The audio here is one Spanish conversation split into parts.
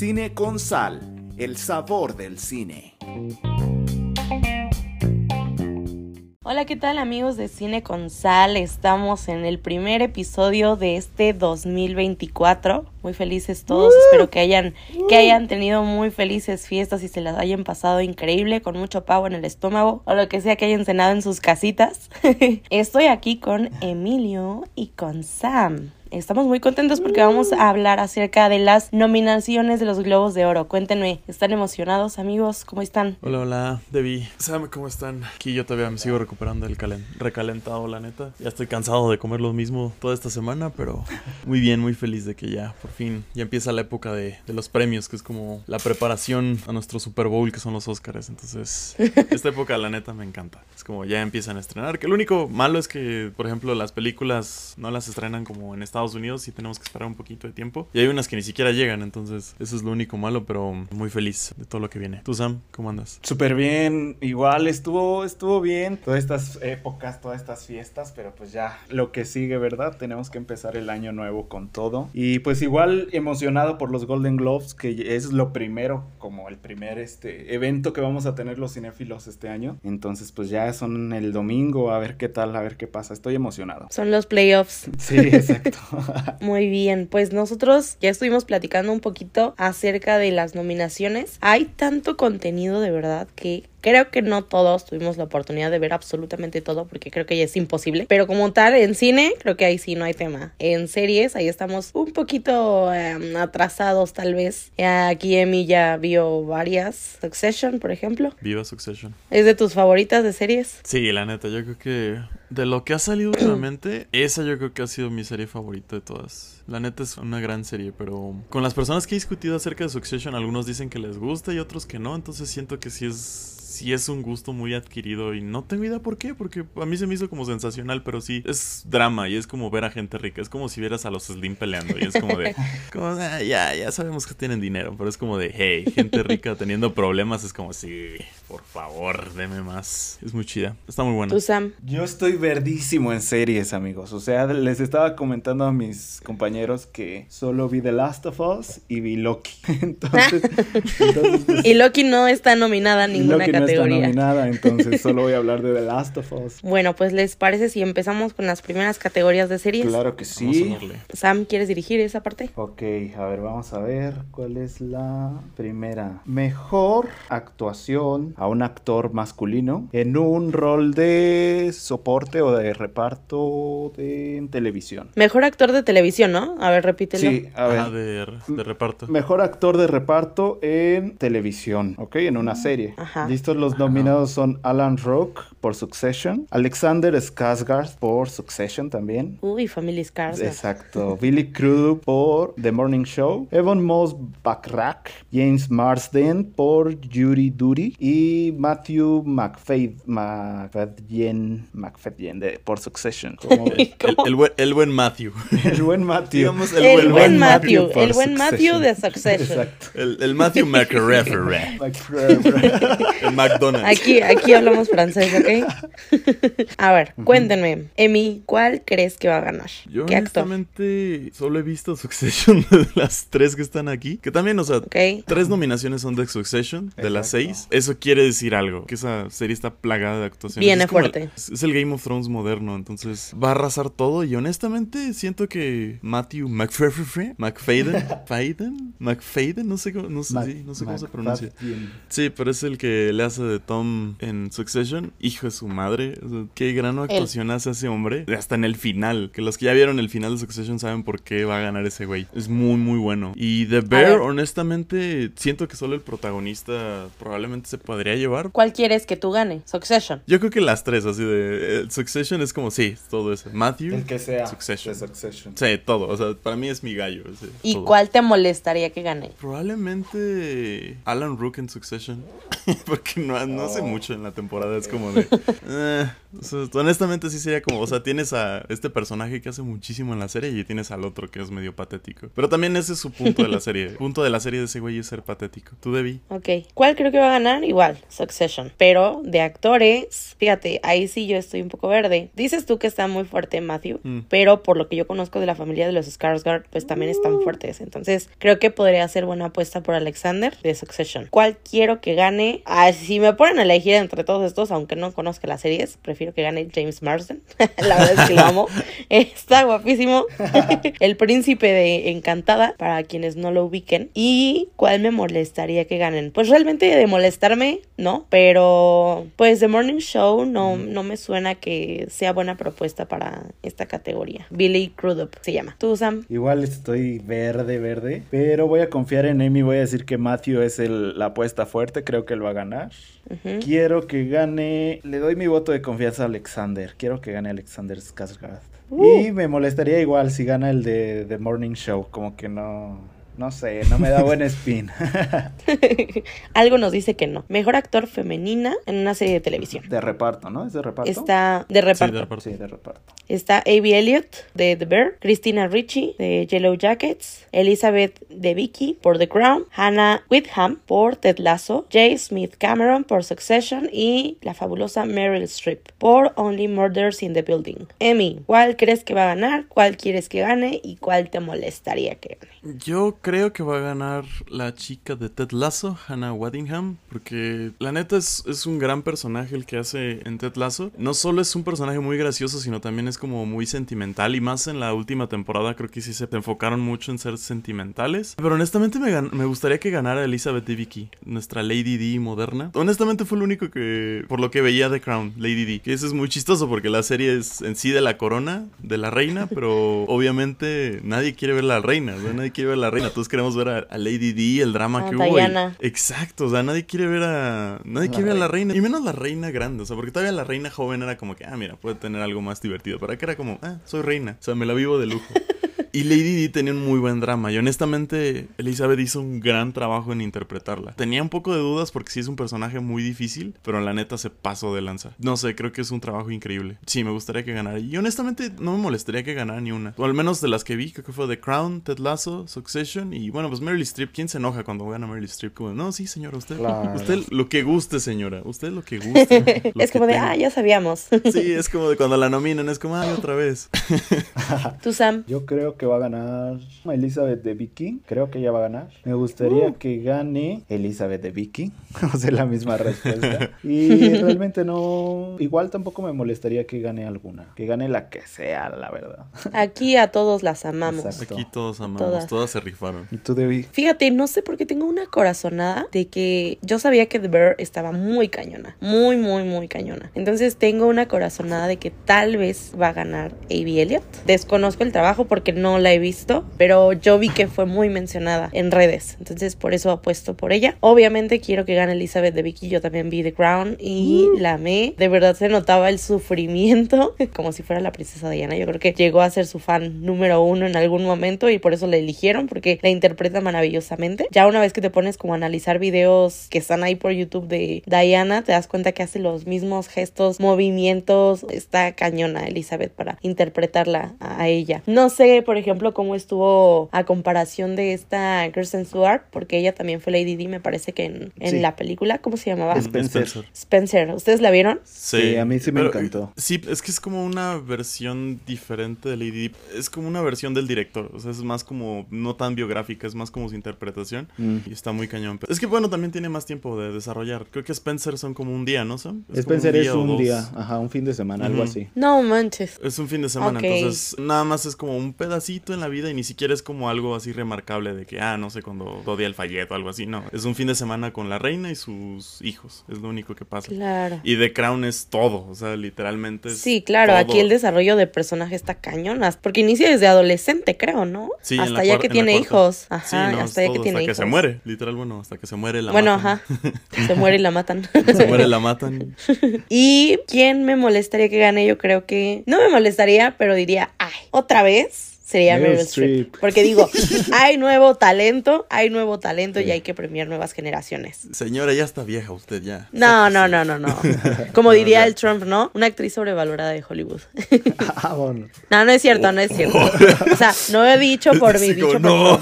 Cine con sal, el sabor del cine. Hola, ¿qué tal amigos de Cine con Sal? Estamos en el primer episodio de este 2024. Muy felices todos. Espero que hayan, que hayan tenido muy felices fiestas y se las hayan pasado increíble, con mucho pavo en el estómago o lo que sea que hayan cenado en sus casitas. Estoy aquí con Emilio y con Sam. Estamos muy contentos porque vamos a hablar acerca de las nominaciones de los Globos de Oro. Cuéntenme, ¿están emocionados, amigos? ¿Cómo están? Hola, hola, Debbie. Sam, ¿cómo están? Aquí yo todavía me sigo recuperando del calen recalentado, la neta. Ya estoy cansado de comer lo mismo toda esta semana, pero muy bien, muy feliz de que ya, por fin, ya empieza la época de, de los premios, que es como la preparación a nuestro Super Bowl, que son los Oscars. Entonces, esta época, la neta, me encanta. Es como ya empiezan a estrenar. Que lo único malo es que, por ejemplo, las películas no las estrenan como en Estados Unidos y tenemos que esperar un poquito de tiempo. Y hay unas que ni siquiera llegan, entonces eso es lo único malo, pero muy feliz de todo lo que viene. ¿Tú, Sam, cómo andas? Súper bien, igual estuvo, estuvo bien todas estas épocas, todas estas fiestas, pero pues ya lo que sigue, ¿verdad? Tenemos que empezar el año nuevo con todo. Y pues igual emocionado por los Golden Globes, que es lo primero, como el primer este evento que vamos a tener los cinéfilos este año. Entonces pues ya son el domingo, a ver qué tal, a ver qué pasa. Estoy emocionado. Son los playoffs. Sí, exacto. Muy bien, pues nosotros ya estuvimos platicando un poquito acerca de las nominaciones. Hay tanto contenido de verdad que Creo que no todos tuvimos la oportunidad de ver absolutamente todo porque creo que ya es imposible. Pero como tal, en cine, creo que ahí sí no hay tema. En series, ahí estamos un poquito eh, atrasados tal vez. Aquí Emi ya vio varias. Succession, por ejemplo. Viva Succession. ¿Es de tus favoritas de series? Sí, la neta, yo creo que de lo que ha salido últimamente, esa yo creo que ha sido mi serie favorita de todas. La neta es una gran serie, pero con las personas que he discutido acerca de Succession, algunos dicen que les gusta y otros que no, entonces siento que sí es sí es un gusto muy adquirido y no tengo idea por qué, porque a mí se me hizo como sensacional, pero sí es drama y es como ver a gente rica, es como si vieras a los Slim peleando y es como de, como, ah, ya, ya sabemos que tienen dinero, pero es como de, hey, gente rica teniendo problemas, es como, sí, por favor, deme más. Es muy chida, está muy buena. ¿Tú, Sam? Yo estoy verdísimo en series, amigos, o sea, les estaba comentando a mis compañeros que solo vi The Last of Us y vi Loki, entonces... entonces pues, y Loki no está nominada a ninguna Loki categoría. No está nominada, entonces solo voy a hablar de The Last of Us. Bueno, pues les parece si empezamos con las primeras categorías de series. Claro que sí. Sam, ¿quieres dirigir esa parte? Ok, a ver, vamos a ver cuál es la primera. Mejor actuación a un actor masculino en un rol de soporte o de reparto de televisión. Mejor actor de televisión, ¿no? A ver, repítelo. Sí, a ver. Ah, de, de, reparto. Mejor actor de reparto en televisión, ¿ok? En una serie. Ajá. ¿Listo? Los nominados son Alan Rock por Succession, Alexander Skarsgård por Succession también. Uy, Family Skarsgård. Exacto. Billy Crudup por The Morning Show, Evan Moss Backrack, James Marsden por Judy Duty y Matthew McFadden, McFadden, McFadden de, por Succession. El, el, el, buen, el, buen, Matthew. El buen Matthew. Digamos el, buen, buen Matthew. Matthew el buen Matthew de Succession. Exacto. El, Matthew McReferee. McDonald's. Aquí, aquí hablamos francés, ¿ok? a ver, cuéntenme. Emi, ¿cuál crees que va a ganar? Yo ¿Qué honestamente actor? solo he visto Succession de las tres que están aquí. Que también, o sea, okay. tres nominaciones son de Succession, de Exacto. las seis. Eso quiere decir algo, que esa serie está plagada de actuaciones. Viene es fuerte. El, es el Game of Thrones moderno, entonces va a arrasar todo. Y honestamente siento que Matthew McFadden, McFadden, Faden, McFadden, no sé cómo, no sé, Mac, sí, no sé cómo se pronuncia. Sí, pero es el que le hace de Tom en Succession. Hijo de su madre. O sea, qué gran actuación el... hace ese hombre. Hasta en el final. Que los que ya vieron el final de Succession saben por qué va a ganar ese güey. Es muy, muy bueno. Y The Bear, honestamente, siento que solo el protagonista probablemente se podría llevar. ¿Cuál quieres que tú gane? Succession. Yo creo que las tres, así de. El Succession es como, sí, todo eso. Matthew. El que sea. Succession. Succession. Sí, todo. O sea, para mí es mi gallo. Sí, ¿Y todo. cuál te molestaría que gane? Probablemente Alan Rook en Succession. Porque no, no hace mucho en la temporada. Es como de. Eh, O sea, honestamente sí sería como, o sea, tienes a este personaje que hace muchísimo en la serie y tienes al otro que es medio patético. Pero también ese es su punto de la serie. El punto de la serie de ese güey es ser patético. ¿Tú, Debbie? Ok. ¿Cuál creo que va a ganar? Igual, Succession. Pero de actores, fíjate, ahí sí yo estoy un poco verde. Dices tú que está muy fuerte Matthew, Mm. pero por lo que yo conozco de la familia de los Skarsgård, pues también están fuertes. Entonces, creo que podría ser buena apuesta por Alexander de Succession. ¿Cuál quiero que gane? Ah, si me ponen a elegir entre todos estos, aunque no conozca las series, prefiero que gane James Marsden. la verdad es que lo amo. Está guapísimo. El príncipe de Encantada, para quienes no lo ubiquen. ¿Y cuál me molestaría que ganen? Pues realmente de molestarme, no. Pero pues The Morning Show no, no me suena que sea buena propuesta para esta categoría. Billy Crudup se llama. ¿Tú, Sam? Igual estoy verde, verde. Pero voy a confiar en Amy. Voy a decir que Matthew es el- la apuesta fuerte. Creo que él va a ganar. Quiero que gane. Le doy mi voto de confianza a Alexander. Quiero que gane Alexander Skarsgård. Uh. Y me molestaría igual si gana el de The Morning Show. Como que no. No sé, no me da buen spin. Algo nos dice que no. Mejor actor femenina en una serie de televisión. de reparto, ¿no? ¿Es de reparto? Está de reparto. de reparto. Sí, de reparto. Está Abby Elliott de The Bear, Christina Ricci de Yellow Jackets, Elizabeth de Vicky por The Crown, Hannah Whitham por Ted Lasso, Jay Smith Cameron por Succession y la fabulosa Meryl Streep por Only Murders in the Building. Emmy, ¿cuál crees que va a ganar? ¿Cuál quieres que gane? ¿Y cuál te molestaría que gane? Yo creo que va a ganar la chica de Ted Lasso, Hannah Waddingham, porque la neta es, es un gran personaje el que hace en Ted Lasso. No solo es un personaje muy gracioso, sino también es como muy sentimental y más en la última temporada creo que sí se enfocaron mucho en ser sentimentales. Pero honestamente me, me gustaría que ganara Elizabeth Debicki, nuestra Lady D moderna. Honestamente fue lo único que, por lo que veía The Crown, Lady D. Que eso es muy chistoso porque la serie es en sí de la corona, de la reina, pero obviamente nadie quiere ver la reina, o sea, nadie quiere ver la reina. Todos queremos ver a, a Lady D, el drama A que hubo. y- exacto, o sea, nadie quiere ver a. Nadie La quiere ver a la reina. Y menos la reina grande, o sea, porque todavía la reina joven era como que, ah, mira, puede tener algo más divertido. Pero acá era como, ah, soy reina, o sea, me la vivo de lujo. Y Lady Di tenía un muy buen drama y honestamente Elizabeth hizo un gran trabajo en interpretarla. Tenía un poco de dudas porque sí es un personaje muy difícil, pero la neta se pasó de lanza. No sé, creo que es un trabajo increíble. Sí, me gustaría que ganara. Y honestamente no me molestaría que ganara ni una. O al menos de las que vi, creo que fue The Crown, Ted Lasso, Succession y bueno, pues Meryl Streep. ¿Quién se enoja cuando gana Meryl Streep? Como, no, sí, señora, usted, Claro. usted lo que guste, señora. Usted lo que guste. lo es que como de, tenga. ah, ya sabíamos. Sí, es como de cuando la nominan, es como, ay, otra vez. ¿Tú, Sam? Yo creo que va a ganar Elizabeth de Vicky. Creo que ella va a ganar. Me gustaría Uh. que gane Elizabeth de Vicky. o sea, la misma respuesta. Y realmente no. Igual tampoco me molestaría que gane alguna. Que gane la que sea, la verdad. Aquí a todos las amamos. Exacto. Aquí todos amamos, Todas. todas, se rifaron. ¿Y tú, Debbie? Fíjate, no sé por qué tengo una corazonada de que yo sabía que The Bear estaba muy cañona. Muy, muy, muy cañona. Entonces tengo una corazonada de que tal vez va a ganar A.B. Elliot. Desconozco el trabajo porque no la he visto, pero yo vi que fue muy mencionada en redes. Entonces por eso apuesto por ella. Obviamente quiero que gane Elizabeth de Vicky. Yo también vi The Crown y la amé. De verdad se notaba el sufrimiento como si fuera la princesa Diana. Yo creo que llegó a ser su fan número uno en algún momento y por eso la eligieron porque la interpreta maravillosamente. Ya una vez que te pones como a analizar videos que están ahí por YouTube de Diana, te das cuenta que hace los mismos gestos, movimientos. Está cañona Elizabeth para interpretarla a ella. No sé, por ejemplo, cómo estuvo a comparación de esta Kirsten Stewart, porque ella también fue Lady D, me parece que en, en Sí. la película, ¿cómo se llamaba? Spencer. Spencer. ¿Ustedes la vieron? Sí, a mí sí me pero, encantó. Sí, es que es como una versión diferente de Lady Di. Es como una versión del director. O sea, es más como no tan biográfica, es más como su interpretación. Mm. Y está muy cañón. Es que bueno, también tiene más tiempo de desarrollar. Creo que Spencer son como un día, ¿no? Sam? Es Spencer es un dos. día, ajá, un fin de semana, algo así. No manches. Es un fin de semana, entonces nada más es como un pedacito en la vida y ni siquiera es como algo así remarcable de que, ah, no sé, cuando Dodi el Fayette o algo así, no. Es un fin de semana con la reina y sus hijos, es lo único que pasa. Claro. Y The Crown es todo, o sea, literalmente es Sí, claro, todo. aquí el desarrollo de personaje está cañonas, porque inicia desde adolescente, creo, ¿no? Sí, hasta ya que tiene hijos. Sí, Ajá, no, hasta ya que tiene hasta hijos. que se muere, literal, bueno, hasta que se muere la bueno, matan. ajá. Se muere y la matan. Se muere la matan. y quién me molestaría que gane, yo creo que no me molestaría, pero diría, ay, otra vez sería Meryl Meryl Streep. Streep. Porque digo, hay nuevo talento, hay nuevo talento y hay que premiar nuevas generaciones. Señora, ya está vieja usted ya. No, no, no, no, no. Como No, diría ya. el Trump, ¿no? Una actriz sobrevalorada de Hollywood. Ah, bueno. No, no es cierto, no es cierto. O sea, no he dicho por mí, Sí, dicho por no.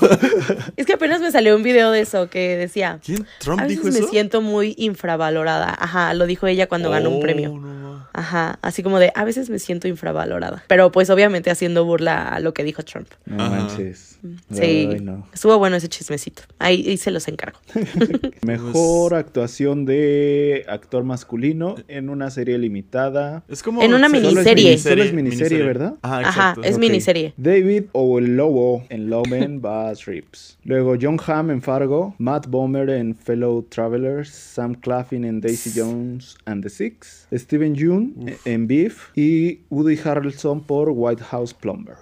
Es que apenas me salió un video de eso que decía, ¿Quién? ¿Trump a veces dijo me eso? siento muy infravalorada. Ajá, lo dijo ella cuando ganó un Oh, premio. no, no. Ajá, así como de, a veces me siento infravalorada. Pero pues obviamente haciendo burla a lo que dijo Trump. No manches. Sí, Ay, no. estuvo bueno ese chismecito. Ahí, ahí se los encargo. Mejor actuación de actor masculino en una serie limitada. Es como En una Solo es miniserie. mini- Solo es miniserie, ¿verdad? Ajá, es Ok. miniserie. David o el Lobo en Loven Bass Rips. Luego John Hamm en Fargo, Matt Bomer en Fellow Travelers, Sam Claflin en Daisy Jones and the Six, Steven Yeun en Beef y Woody Harrelson por White House Plumbers.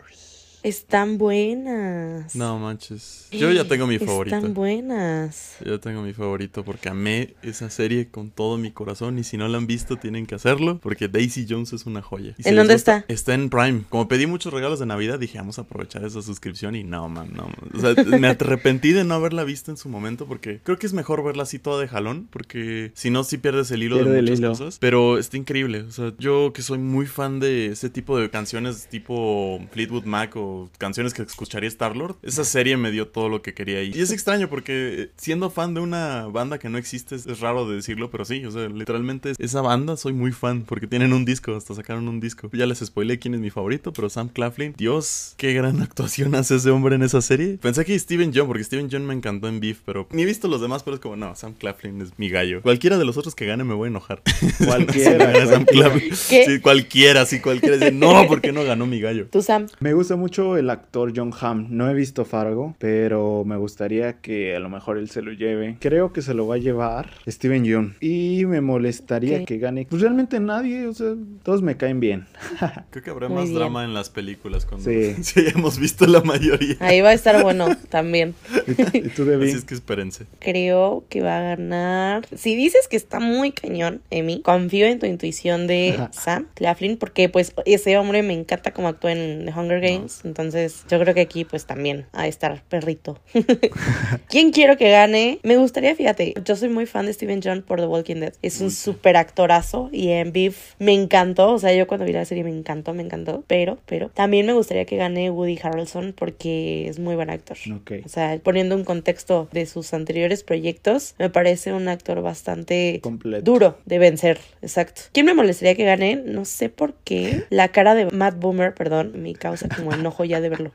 Están buenas. No manches. Yo ya tengo mi favorito. Están buenas. Yo tengo mi favorito porque amé esa serie con todo mi corazón y si no la han visto tienen que hacerlo porque Daisy Jones es una joya. Si ¿En dónde gusta- está? Está en Prime. Como pedí muchos regalos de Navidad dije vamos a aprovechar esa suscripción y no, man, no. man. O sea, me arrepentí de no haberla visto en su momento porque creo que es mejor verla así toda de jalón porque si no sí pierdes el hilo Pierde de muchas hilo. cosas. Pero está increíble. O sea, yo que soy muy fan de ese tipo de canciones tipo Fleetwood Mac o canciones que escucharía Star-Lord, esa serie me dio todo lo que quería. Y es extraño porque eh, siendo fan de una banda que no existe es, es raro de decirlo, pero sí, o sea, literalmente esa banda soy muy fan porque tienen un disco, hasta sacaron un disco. Ya les spoilé quién es mi favorito, pero Sam Claflin, Dios, qué gran actuación hace ese hombre en esa serie. Pensé que Steven John, porque Steven John me encantó en Beef, pero ni he visto los demás, pero es como, no, Sam Claflin es mi gallo. Cualquiera de los otros que gane me voy a enojar. Cualquiera, Sam. Claflin. ¿Qué? Sí, cualquiera, sí, cualquiera. Dice, no, porque no ganó mi gallo. Tú, Sam. Me gusta mucho el actor John Hamm. No he visto Fargo, pero me gustaría que a lo mejor él se lo lleve. Creo que se lo va a llevar Steven Yeun. Y me molestaría que gane. Pues realmente nadie, o sea, todos me caen bien. Creo que habrá Muy más bien. drama en las películas cuando Sí. sí. hayamos visto la mayoría. Ahí va a estar bueno también. ¿Y tú, Debbie? Así es que espérense. Creo que va a ganar. Si dices que está muy cañón, Emi, confío en tu intuición de Sam Claflin, porque pues ese hombre me encanta como actúa en The Hunger Games. Entonces, yo creo que aquí pues también a estar perrito. ¿Quién quiero que gane? Me gustaría, fíjate, yo soy muy fan de Steven John por The Walking Dead. Es un súper actorazo y en Beef me encantó. O sea, yo cuando vi la serie me encantó, me encantó. Pero, pero también me gustaría que gane Woody Harrelson porque es muy buen actor. Ok. O sea, poniendo un contexto de sus anteriores proyectos, me parece un actor bastante Completo. duro de vencer. Exacto. ¿Quién me molestaría que gane? No sé por qué. La cara de Matt Boomer, perdón, me causa como enojo ya de verlo.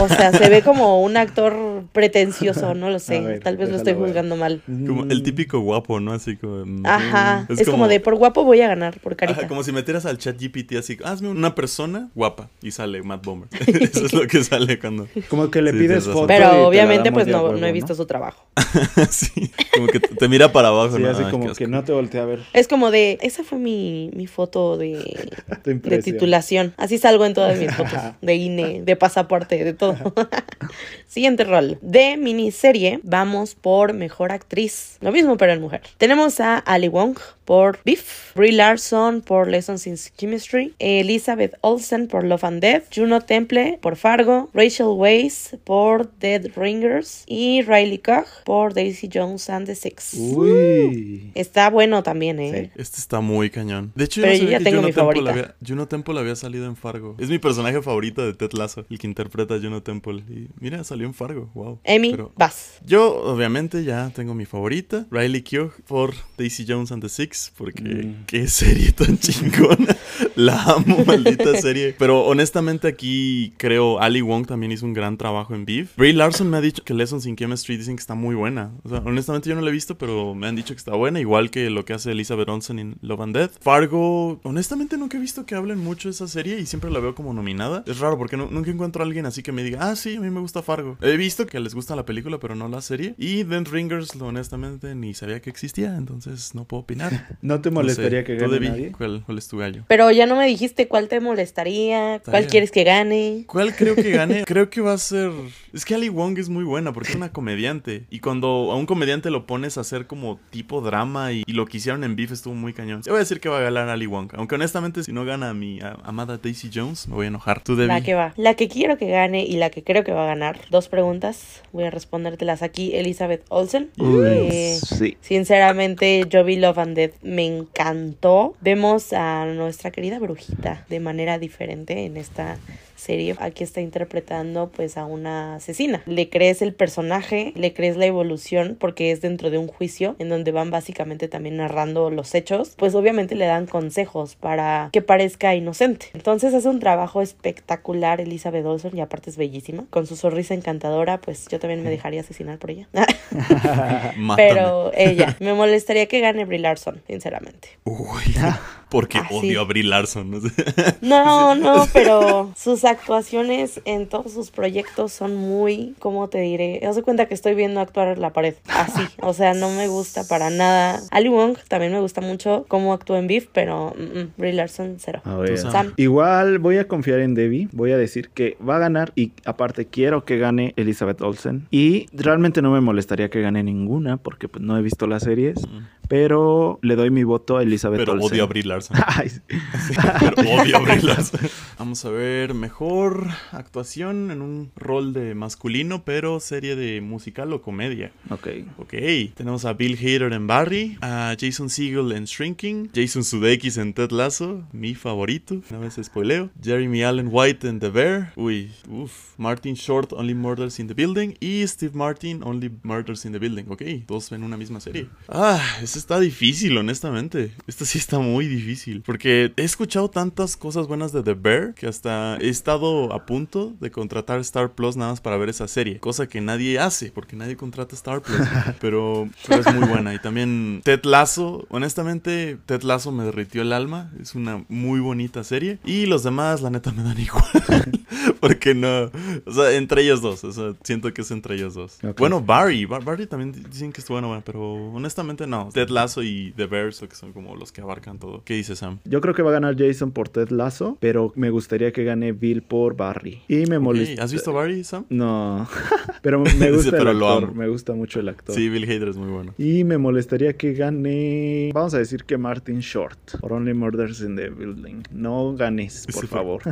O sea, se ve como un actor pretencioso, no lo sé. ver, Tal vez lo estoy ver. juzgando mal. Como el típico guapo, ¿no? Así como. mm, Ajá. Es, como... de por guapo voy a ganar, por carita. Ajá, como si metieras al chat GPT así, hazme una persona guapa y sale Matt Bomber. Eso es lo que sale cuando... Como que le Sí, pides foto. Pero la obviamente pues no, huevo, no he visto su trabajo. sí, como que te mira para abajo. Sí, ¿no? así Ay, como que no te voltea a ver Es como de, esa fue mi, mi foto de, de titulación. Así salgo en todas mis fotos. De INE, de pasaporte, de todo. Siguiente rol. De miniserie, vamos por mejor actriz. Lo mismo, pero en mujer. Tenemos a Ali Wong por Beef, Brie Larson por Lessons in Chemistry, Elizabeth Olsen por Love and Death, Juno Temple por Fargo, Rachel Weisz por Dead Ringers y Riley Koch por Daisy Jones and the Six. Uy. Está bueno también, ¿eh? Este está muy cañón. De hecho, Pero yo, no yo ya que tengo Juno mi Temple favorita. había- Juno Temple había salido en Fargo. Es mi personaje favorito de Ted Lasso, el que interpreta a Juno Temple. Y mira, salió en Fargo. Wow. Amy, Pero- vas. Yo, obviamente, ya tengo mi favorita. Riley Keough por Daisy Jones and the Six. Porque Mm. qué serie tan chingona. La amo, maldita serie. Pero honestamente, aquí creo Ali Wong también hizo un gran trabajo en Beef. Brie Larson me ha dicho que Lessons in Chemistry dicen que está muy buena. O sea, honestamente, yo no la he visto, pero me han dicho que está buena. Igual que lo que hace Elizabeth Olsen en Love and Death. Fargo, honestamente, nunca he visto que hablen mucho de esa serie y siempre la veo como nominada. Es raro porque no- nunca encuentro a alguien así que me diga, ah, sí, a mí me gusta Fargo. He visto que les gusta la película, pero no la serie. Y Dead Ringers, honestamente, ni sabía que existía, entonces no puedo opinar. ¿No te No sé, molestaría que ¿tú, gane Debbie? nadie? ¿Cuál, cuál es tu gallo? Pero ya no me dijiste cuál te molestaría, cuál bien. quieres que gane. ¿Cuál creo que gane? Creo que va a ser. Es que Ali Wong es muy buena porque es una comediante. Y cuando a un comediante lo pones a hacer como tipo drama y, y lo que hicieron en Beef estuvo muy cañón. Yo voy a decir que va a ganar Ali Wong. Aunque honestamente, si no gana a mi a- amada Daisy Jones, me voy a enojar. ¿Tú, Debbie? La que va. La que quiero que gane y la que creo que va a ganar. Dos preguntas. Voy a respondértelas aquí. Elizabeth Olsen. Eh, sí. Sinceramente, yo vi Love and Death, me encantó. Vemos a nuestra querida brujita de manera diferente en esta serie. Aquí está interpretando pues a una asesina. Le crees el personaje, le crees la evolución porque es dentro de un juicio en donde van básicamente también narrando los hechos. Pues obviamente le dan consejos para que parezca inocente. Entonces hace un trabajo espectacular Elizabeth Olsen y aparte es bellísima. Con su sonrisa encantadora, pues yo también me dejaría asesinar por ella. Pero ella, me molestaría que gane Brie Larson, sinceramente. Uy, porque Ah, sí. odio a Brie Larson. no sé. No, no, pero sus actuaciones en todos sus proyectos son muy, ¿cómo te diré? Haz de cuenta que estoy viendo actuar la pared, así. O sea, no me gusta para nada. Ali Wong también me gusta mucho cómo actúa en Beef, pero mm, mm, Brie Larson cero. A ver. Sam. Igual voy a confiar en Debbie. Voy a decir que va a ganar y aparte quiero que gane Elizabeth Olsen. Y realmente no me molestaría que gane ninguna porque pues, no he visto las series. Pero le doy mi voto a Elizabeth Pero Olsen. odio a Brie Larson. Sí. Pero odio a Brie Larson. Vamos a ver, mejor actuación en un rol de masculino, pero serie de musical o comedia. ok. Ok, tenemos a Bill Hader en Barry, a Jason Segel en Shrinking, Jason Sudeikis en Ted Lasso, mi favorito, una vez spoileo, Jeremy Allen White en The Bear, uy, uff, Martin Short, Only Murders in the Building, y Steve Martin, Only Murders in the Building, ok, dos en una misma serie. Ah, esta está difícil, honestamente, esta sí está muy difícil, porque he escuchado tantas cosas buenas de The Bear que hasta he estado a punto de contratar Star Plus nada más para ver esa serie, cosa que nadie hace, porque nadie contrata Star Plus, pero, pero es muy buena. Y también Ted Lasso, honestamente, Ted Lasso me derritió el alma, es una muy bonita serie, y los demás, la neta, me dan igual, porque no, o sea, entre ellos dos, o sea, siento que es entre ellos dos. Ok. Bueno, Barry, Bar- Barry también dicen que estuvo buena, pero honestamente no, Ted Lasso y The Bears, que son como los que abarcan todo. ¿Qué dice Sam? Yo creo que va a ganar Jason por Ted Lasso, pero me gustaría que gane Bill por Barry. Y me. ¿Has visto Barry, Sam? No, pero me gusta pero el actor. Me gusta mucho el actor. Sí, Bill Hader es muy bueno. Y me molestaría que gane. Vamos a decir que Martin Short. Por Only Murders in the Building. No ganes, por favor.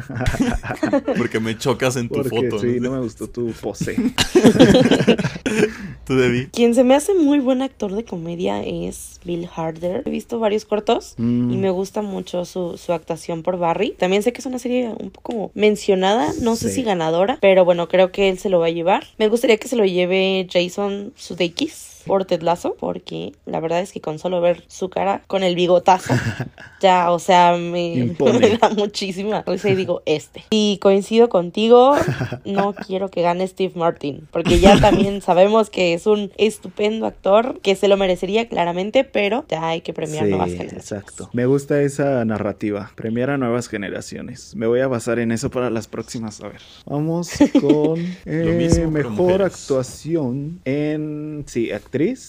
Porque me chocas en tu Porque foto. sí, ¿no? no me gustó tu pose. Tú, Debbie. Quien se me hace muy buen actor de comedia es Bill Harder. He visto varios cortos Mm. y me gusta mucho su, su actuación por Barry. También sé que es una serie un poco mencionada, no sé si ganadora, pero bueno, creo que él se lo va a llevar. Me gustaría que se lo lleve Jason Sudeikis por Ted Lasso, porque la verdad es que con solo ver su cara con el bigotazo, ya, o sea, me, me da muchísima risa y digo este. Y coincido contigo, no quiero que gane Steve Martin, porque ya también sabemos que es un estupendo actor que se lo merecería claramente, pero ya hay que premiar Sí, nuevas generaciones. exacto. Me gusta esa narrativa. Premiar a nuevas generaciones. Me voy a basar en eso para las próximas. A ver. Vamos con eh, mejor mujeres. actuación en. Sí,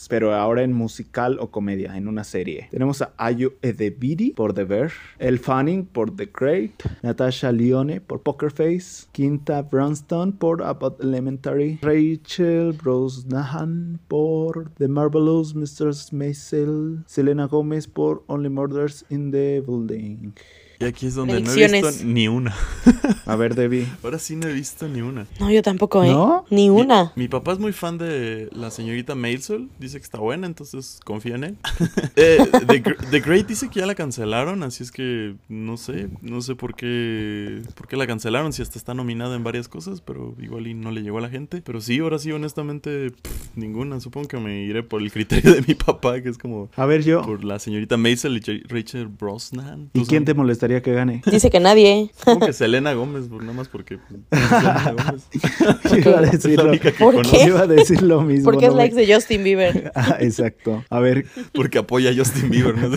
pero ahora en musical o comedia, en una serie. Tenemos a Ayu Edebiri por The Bear, Elle Fanning por The Great, Natasha Lyonne por Poker Face, Quinta Brunston por About Elementary, Rachel Brosnahan por The Marvelous Mrs. Maisel, Selena Gomez por Only Murders in the Building. Y aquí es donde no he visto ni una. A ver, Debbie. Ahora sí no he visto ni una. No, yo tampoco, ¿eh? ¿No? Ni una. Mi, mi papá es muy fan de la señorita Maisel. Dice que está buena, entonces confía en él. Eh, The, Gr- The Great dice que ya la cancelaron, así es que no sé. No sé por qué, por qué la cancelaron, si hasta está nominada en varias cosas, pero igual y no le llegó a la gente. Pero sí, ahora sí, honestamente, pff, ninguna. Supongo que me iré por el criterio de mi papá, que es como A ver, yo. por la señorita Maisel y J- Rachel Brosnan. ¿Y quién te molestaría que gane? Dice que nadie. Supongo que Selena Gómez, nada más porque. pues, Selena Gómez. Iba a decir lo, única que ¿Por conozco. qué? iba a decir lo mismo. Porque es no me- ex de Justin Bieber. Ah, exacto. A ver, Porque apoya a Justin Bieber, ¿no?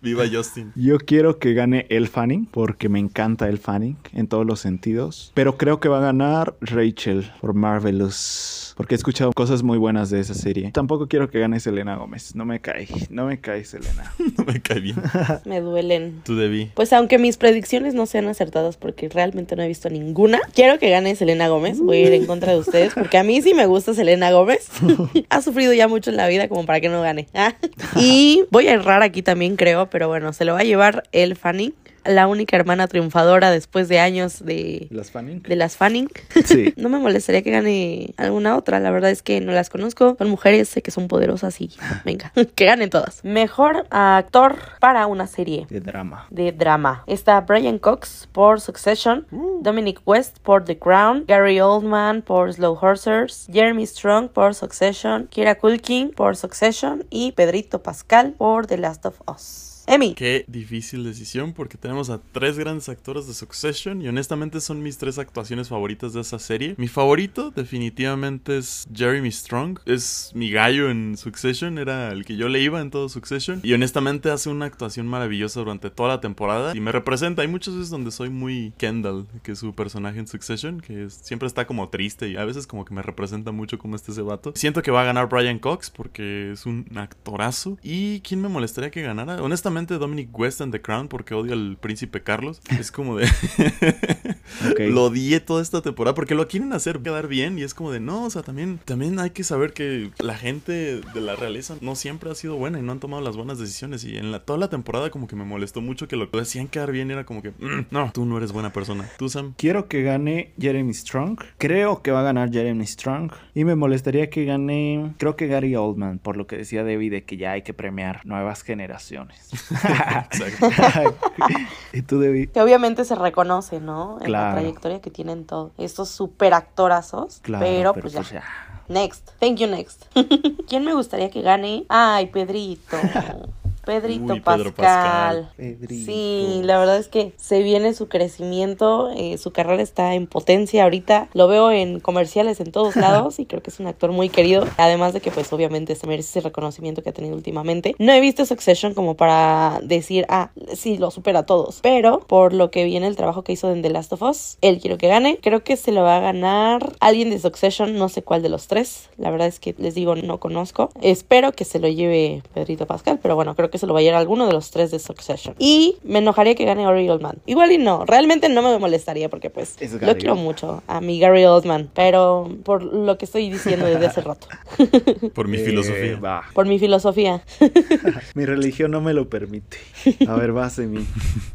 Viva Justin. yo quiero que gane El Fanning porque me encanta El Fanning en todos los sentidos. Pero creo que va a ganar Rachel por Marvelous. Porque he escuchado cosas muy buenas de esa serie. Tampoco quiero que gane Selena Gómez. No me cae. No me cae Selena. No me cae bien. Me duelen. Tú debí. Pues aunque mis predicciones no sean acertadas porque realmente no he visto ninguna, quiero que gane Selena Gómez. Voy a ir en contra de ustedes porque a mí sí me gusta Selena Gómez. ha sufrido ya mucho en la vida como para que no gane. Ah. y voy a errar aquí también creo, pero bueno, se lo va a llevar el Fanning la única hermana triunfadora después de años de, ¿Las Fanning? de las Fanning. Sí. No me molestaría que gane alguna otra, la verdad es que no las conozco. Son mujeres, sé que son poderosas y venga, que ganen todas. Mejor actor para una serie De drama. de drama. Está Brian Cox por Succession, Dominic West por The Crown, Gary Oldman por Slow Horses, Jeremy Strong por Succession, Kira Culkin por Succession y Pedrito Pascal por The Last of Us. Emmy. Qué difícil decisión porque tenemos a tres grandes actores de Succession y honestamente son mis tres actuaciones favoritas de esa serie. Mi favorito definitivamente es Jeremy Strong. Es mi gallo en Succession, era el que yo le iba en todo Succession y honestamente hace una actuación maravillosa durante toda la temporada y me representa. Hay muchas veces donde soy muy Kendall, que es su personaje en Succession, que es- siempre está como triste y a veces como que me representa mucho como este ese vato. Siento que va a ganar Brian Cox porque es un actorazo. ¿Y quién me molestaría que ganara? Honestamente Dominic West en The Crown porque odio al príncipe Carlos. Es como de... Lo odié toda esta temporada porque lo quieren hacer quedar bien y es como de no, o sea, también, también hay que saber que la gente de la realeza no siempre ha sido buena y no han tomado las buenas decisiones y en la, toda la temporada como que me molestó mucho que lo decían quedar bien y era como que "Mm, no, tú no eres buena persona. Tú Sam. Quiero que gane Jeremy Strong. Creo que va a ganar Jeremy Strong. Y me molestaría que gane, creo que Gary Oldman, por lo que decía Debbie de que ya hay que premiar nuevas generaciones. Exacto. ¿Y tú, Debbie? Que obviamente se reconoce, ¿no? En Claro. la trayectoria que tienen todos estos super actorazos. Claro, pero, pues ya. ya. Next. Thank you, next. ¿Quién me gustaría que gane? Ay, Pedrito. Pedrito Uy, Pedro Pascal. Pascal. Pedrito. Sí, la verdad es que se viene su crecimiento, eh, su carrera está en potencia ahorita, lo veo en comerciales en todos lados y creo que es un actor muy querido, además de que pues obviamente se merece ese reconocimiento que ha tenido últimamente. No he visto Succession como para decir, ah, sí, lo supera a todos, pero por lo que viene el trabajo que hizo en The Last of Us, él quiero que gane, creo que se lo va a ganar alguien de Succession, no sé cuál de los tres, la verdad es que les digo, no conozco, espero que se lo lleve Pedrito Pascal, pero bueno, creo que se lo va a alguno de los tres de Succession. Y me enojaría que gane Gary Oldman. Igual y no, realmente no me molestaría porque pues Es lo quiero mucho a mi Gary Oldman, pero por lo que estoy diciendo desde hace rato, Por mi Eh, filosofía. por mi filosofía. Mi religión no me lo permite. A ver, vas en mí.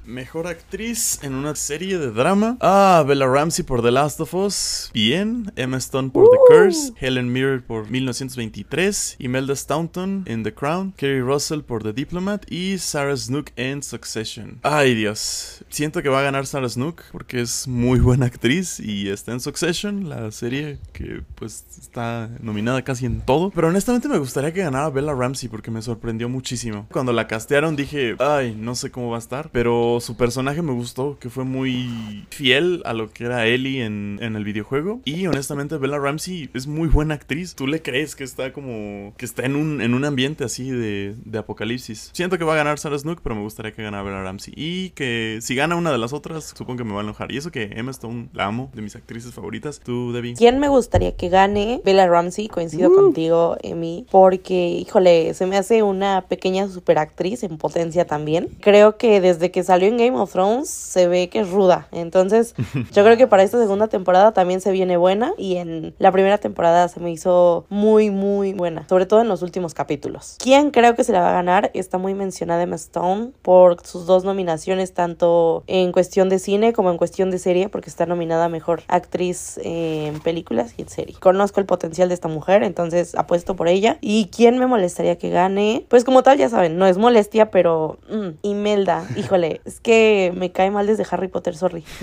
Mejor actriz en una serie de drama. Ah, Bella Ramsey por The Last of Us. Bien. Emma Stone por The Curse. Helen Mirren por 1923. Imelda Staunton en The Crown. Kerry Russell por The Diplomat. Y Sarah Snook en Succession. Ay, Dios. Siento que va a ganar Sarah Snook porque es muy buena actriz y está en Succession, la serie que pues está nominada casi en todo. Pero honestamente me gustaría que ganara Bella Ramsey porque me sorprendió muchísimo. Cuando la castearon dije, ay, no sé cómo va a estar, pero su personaje me gustó, que fue muy fiel a lo que era Ellie en, en el videojuego. Y honestamente Bella Ramsey es muy buena actriz. Tú le crees que está como, que está en un, en un ambiente así de, de apocalipsis. Siento que va a ganar Sarah Snook, pero me gustaría que ganara Bella Ramsey. Y que si gana una de las otras, supongo que me va a enojar. Y eso que Emma Stone la amo, de mis actrices favoritas. Tú, Debbie. ¿Quién me gustaría que gane? Bella Ramsey, coincido contigo, Emi, porque, híjole, se me hace una pequeña superactriz en potencia también. Creo que desde que salió en Game of Thrones se ve que es ruda. Entonces, yo creo que para esta segunda temporada también se viene buena y en la primera temporada se me hizo muy, muy buena, sobre todo en los últimos capítulos. ¿Quién creo que se la va a ganar? Está muy mencionada Emma Stone por sus dos nominaciones, tanto en cuestión de cine como en cuestión de serie, porque está nominada a mejor actriz en películas y en serie. Conozco el potencial de esta mujer, entonces apuesto por ella. ¿Y quién me molestaría que gane? Pues como tal, ya saben, no es molestia, pero mm, Imelda, híjole, es que me cae mal desde Harry Potter, sorry.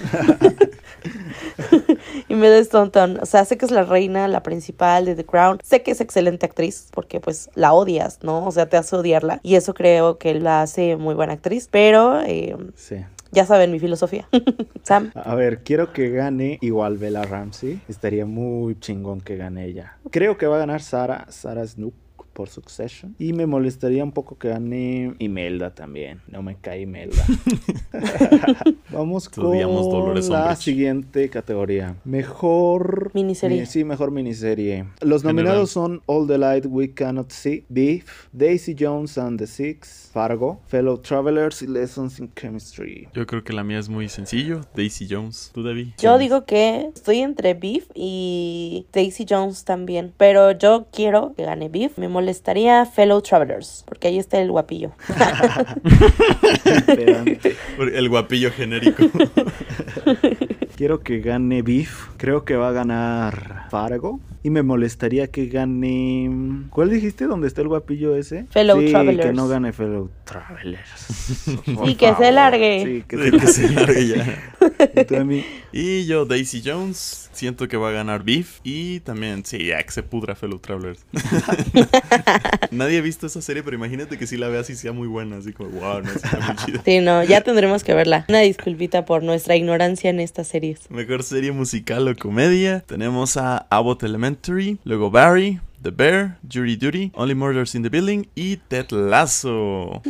Imelda Staunton, o sea, sé que es la reina, la principal de The Crown, sé que es excelente actriz, porque pues la odias, ¿no? O sea, te hace odiarla, y eso creo que la hace muy buena actriz, pero eh, Sí. ya saben mi filosofía. Sam. A ver, quiero que gane igual Bella Ramsey. Estaría muy chingón que gane ella. Creo que va a ganar Sara, Sara Snook por Succession. Y me molestaría un poco que gane Imelda también. No me cae Imelda. Vamos con Dolores la Umbridge. siguiente categoría. Mejor... Miniserie. Mi- Sí, mejor miniserie. Los General. nominados son All the Light We Cannot See, Beef, Daisy Jones and the Six, Fargo, Fellow Travelers y Lessons in Chemistry. Yo creo que la mía es muy sencillo. Daisy Jones. ¿Tú, Debbie? Yo digo que estoy entre Beef y Daisy Jones también, pero yo quiero que gane Beef. Me molesta molestaría Fellow Travelers, porque ahí está el guapillo. El guapillo genérico. Quiero que gane Beef. Creo que va a ganar Fargo. Y me molestaría que gane. ¿Cuál dijiste? ¿Dónde está el guapillo ese? Fellow sí, Travelers. Que no gane Fellow Travelers. Sí, que se largue. Sí, que Sí, se que se largue ya. ¿Y tú? Y yo, Daisy Jones, siento que va a ganar Beef. Y también, sí, ya que se pudra Fellow Travelers. Nadie ha visto esa serie, pero imagínate que si la veas y sea muy buena. Así como, wow, no, está muy chida. Sí, no, ya tendremos que verla. Una disculpita por nuestra ignorancia en estas series. Mejor serie musical o comedia. Tenemos a Abbott Elementary, luego Barry, The Bear, Jury Duty, Only Murders in the Building y Ted Lasso.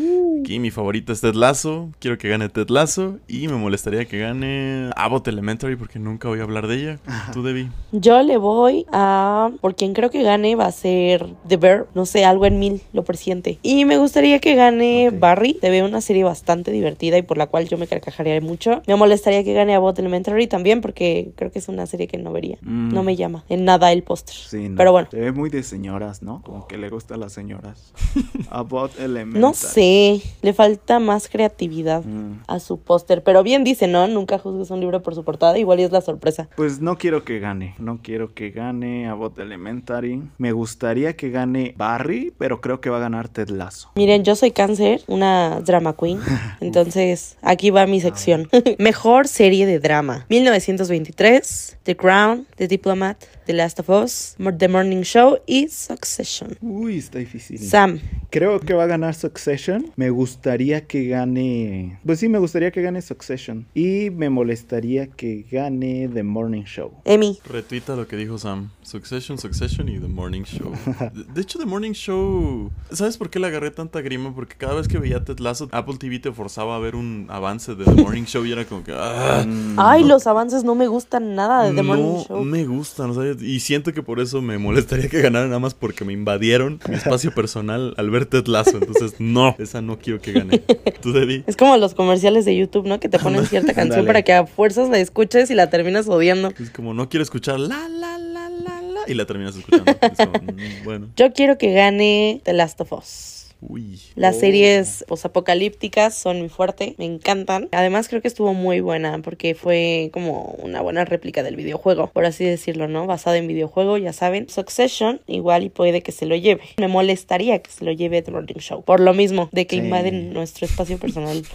Aquí mi favorito es Ted Lasso. Quiero que gane Ted Lasso. Y me molestaría que gane Abbott Elementary porque nunca voy a hablar de ella. Tú, Debbie. Yo le voy a. Por quien creo que gane va a ser The Bear. No sé, algo en mil lo presiente. Y me gustaría que gane. Barry. Se ve una serie bastante divertida y por la cual yo me carcajaría mucho. Me molestaría que gane Abbott Elementary también porque creo que es una serie que no vería. Mm. No me llama en nada el póster. Sí, no. Pero bueno. Ve muy de señoras, ¿no? Como que le gustan las señoras. About Elementary. No sé, le falta más creatividad Mm. a su póster. Pero bien dice, ¿no? Nunca juzgues un libro por su portada. Igual y es la sorpresa. Pues no quiero que gane, no quiero que gane Abbott Elementary. Me gustaría que gane Barry, pero creo que va a ganar Ted Lasso. Miren, yo soy cáncer, una drama queen. Entonces, aquí va mi sección. Mejor serie de drama. 1923, The Crown, The Diplomat, The Last of Us, The Morning Show y Succession. Uy, está difícil. Sam, Creo que va a ganar Succession. Me gustaría que gane. Pues sí, me gustaría que gane Succession. Y me molestaría que gane The Morning Show. Emmy. Retuita lo que dijo Sam. Succession, Succession y The Morning Show. De, hecho, The Morning Show... ¿Sabes por qué le agarré tanta grima? Porque cada vez que veía Ted Lasso, Apple TV te forzaba a ver un avance de The Morning Show y era como que... ah, Ay, los avances no me gustan nada de The Morning no Show. me gustan, o y siento que por eso me molestaría que ganara nada más porque me invadieron mi espacio personal al ver Ted Lasso. Entonces, no, esa no quiero que gane. ¿Tú, Debbie? Es como los comerciales de YouTube, ¿no? Que te ponen cierta canción para que a fuerzas la escuches y la terminas odiando. Es como, no quiero escuchar la, la, la, la, la, y la terminas escuchando. Es como, mm, bueno, Yo quiero que gane The Last of Us. Uy. Las Oh. series posapocalípticas son mi fuerte, me encantan. Además creo que estuvo muy buena porque fue como una buena réplica del videojuego, por así decirlo, ¿no? Basada en videojuego, ya saben. Succession igual y puede que se lo lleve. Me molestaría que se lo lleve The Morning Show. Por lo mismo, de que Sí. invaden nuestro espacio personal.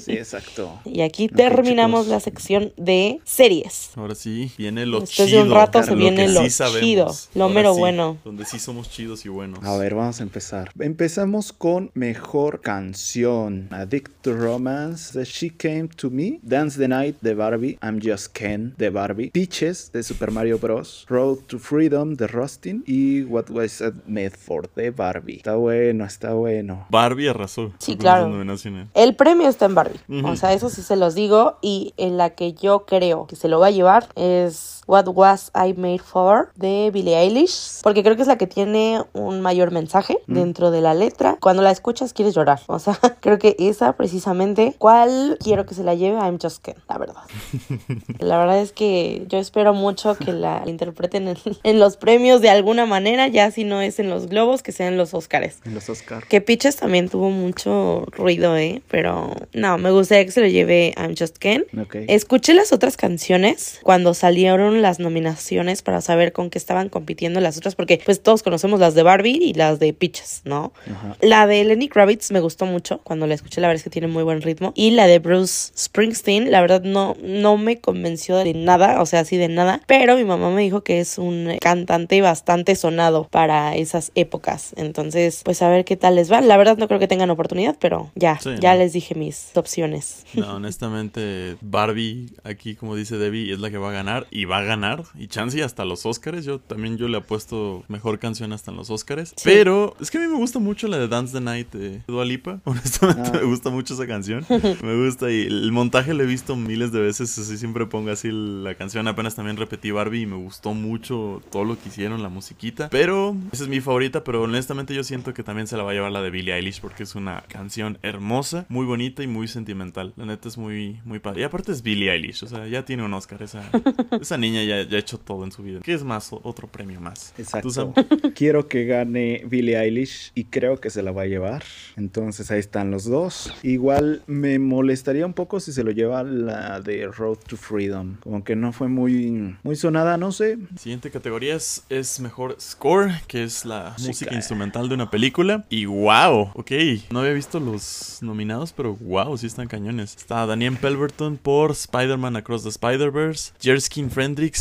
Sí, exacto. Y aquí terminamos chicos. la sección de series. Ahora sí, viene lo Después chido. de un rato se lo viene que lo sí sabemos. chido, lo Ahora mero sí, bueno. Donde sí somos chidos y buenos. A ver, vamos a empezar. Empezamos con mejor canción. Addict to Romance, The She Came to Me, Dance the Night de Barbie, I'm Just Ken de Barbie, Peaches de Super Mario Bros, Road to Freedom de Rustin y What Was It Made For de Barbie. Está bueno, está bueno. Barbie arrasó. Sí, claro. nominaciones. El premio está en Barbie. O sea, eso sí se los digo. Y en la que yo creo que se lo va a llevar es What Was I Made For de Billie Eilish. Porque creo que es la que tiene un mayor mensaje dentro de la letra. Cuando la escuchas quieres llorar. O sea, creo que esa precisamente. ¿Cuál quiero que se la lleve? I'm Just Ken, la verdad. La verdad es que yo espero mucho que la interpreten en, en los premios de alguna manera. Ya si no es en los globos, que sean los Oscars. En los Oscars. Que Peaches también tuvo mucho ruido, ¿eh? Pero no, me gustaría que se lo lleve I'm Just Ken. Escuché las otras canciones cuando salieron las nominaciones para saber con qué estaban compitiendo las otras, porque pues todos conocemos las de Barbie y las de Peaches, ¿no? Ajá. La de Lenny Kravitz me gustó mucho cuando la escuché, la verdad es que tiene muy buen ritmo. Y la de Bruce Springsteen, la verdad no, no me convenció de nada, o sea, así de nada. Pero mi mamá me dijo que es un cantante bastante sonado para esas épocas. Entonces, pues a ver qué tal les va. La verdad no creo que tengan oportunidad, pero ya, Sí, ya ¿no? les dije mis opciones. No, honestamente, Barbie, aquí como dice Debbie, es la que va a ganar y va a ganar. Y chance y hasta los Oscars. Yo también yo le apuesto mejor canción hasta en los Oscars. Sí. Pero es que a mí me gusta mucho la de Dance the Night de Dua Lipa. Honestamente, Ah. me gusta mucho esa canción. me gusta y el montaje lo he visto miles de veces. Así siempre pongo así la canción. Apenas también repetí Barbie y me gustó mucho todo lo que hicieron, la musiquita. Pero esa es mi favorita. Pero honestamente, yo siento que también se la va a llevar la de Billie Eilish porque es una canción hermosa, muy bonita y muy sentimental. La neta es muy, muy padre. Y aparte es Billie Eilish, o sea, ya tiene un Oscar esa, esa niña. Niña ya, ya ha hecho todo en su vida. ¿Qué es más? Otro premio más. ¿Tú, Exacto. Quiero que gane Billie Eilish y creo que se la va a llevar. Entonces ahí están los dos. Igual me molestaría un poco si se lo lleva la de Road to Freedom. Como que no fue muy, muy sonada, no sé. Siguiente categoría es, es mejor score, que es la Música. música instrumental de una película. Y wow, ok. No había visto los nominados, pero wow, sí están cañones. Está Daniel Pelverton por Spider-Man Across the Spider-Verse. Jerskin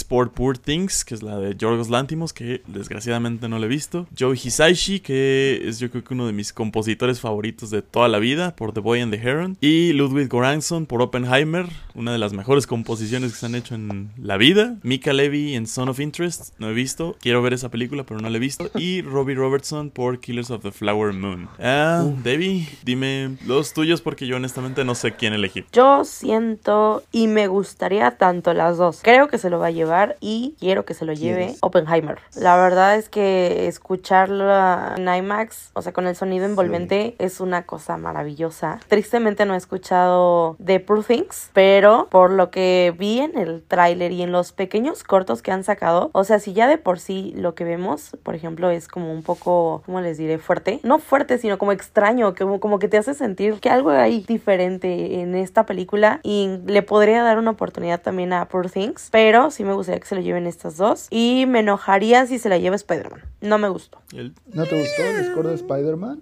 Por Poor Things, que es la de Yorgos Lantimos, que desgraciadamente no la he visto. Joe Hisaishi, que es yo creo que uno de mis compositores favoritos de toda la vida, por The Boy and the Heron. Y Ludwig Göransson por Oppenheimer, una de las mejores composiciones que se han hecho en la vida. Mika Levy en Son of Interest, no he visto. Quiero ver esa película, pero no la he visto. Y Robbie Robertson por Killers of the Flower Moon. Ah, Debbie, dime los tuyos porque yo honestamente no sé quién elegir. Yo siento y me gustaría tanto las dos. Creo que se lo va a llevar y quiero que se lo lleve ¿Quieres? Oppenheimer. La verdad es que escucharla en IMAX, o sea, con el sonido envolvente, es una cosa maravillosa. Tristemente no he escuchado The Poor Things, pero por lo que vi en el tráiler y en los pequeños cortos que han sacado, o sea, si ya de por sí lo que vemos, por ejemplo, es como un poco, ¿cómo les diré? Fuerte. No fuerte, sino como extraño, como, como que te hace sentir que algo hay diferente en esta película y le podría dar una oportunidad también a Poor Things, pero sí me gustaría que se lo lleven estas dos y me enojaría si se la lleva Spider-Man. No me gustó. ¿No te gustó el score de Spider-Man?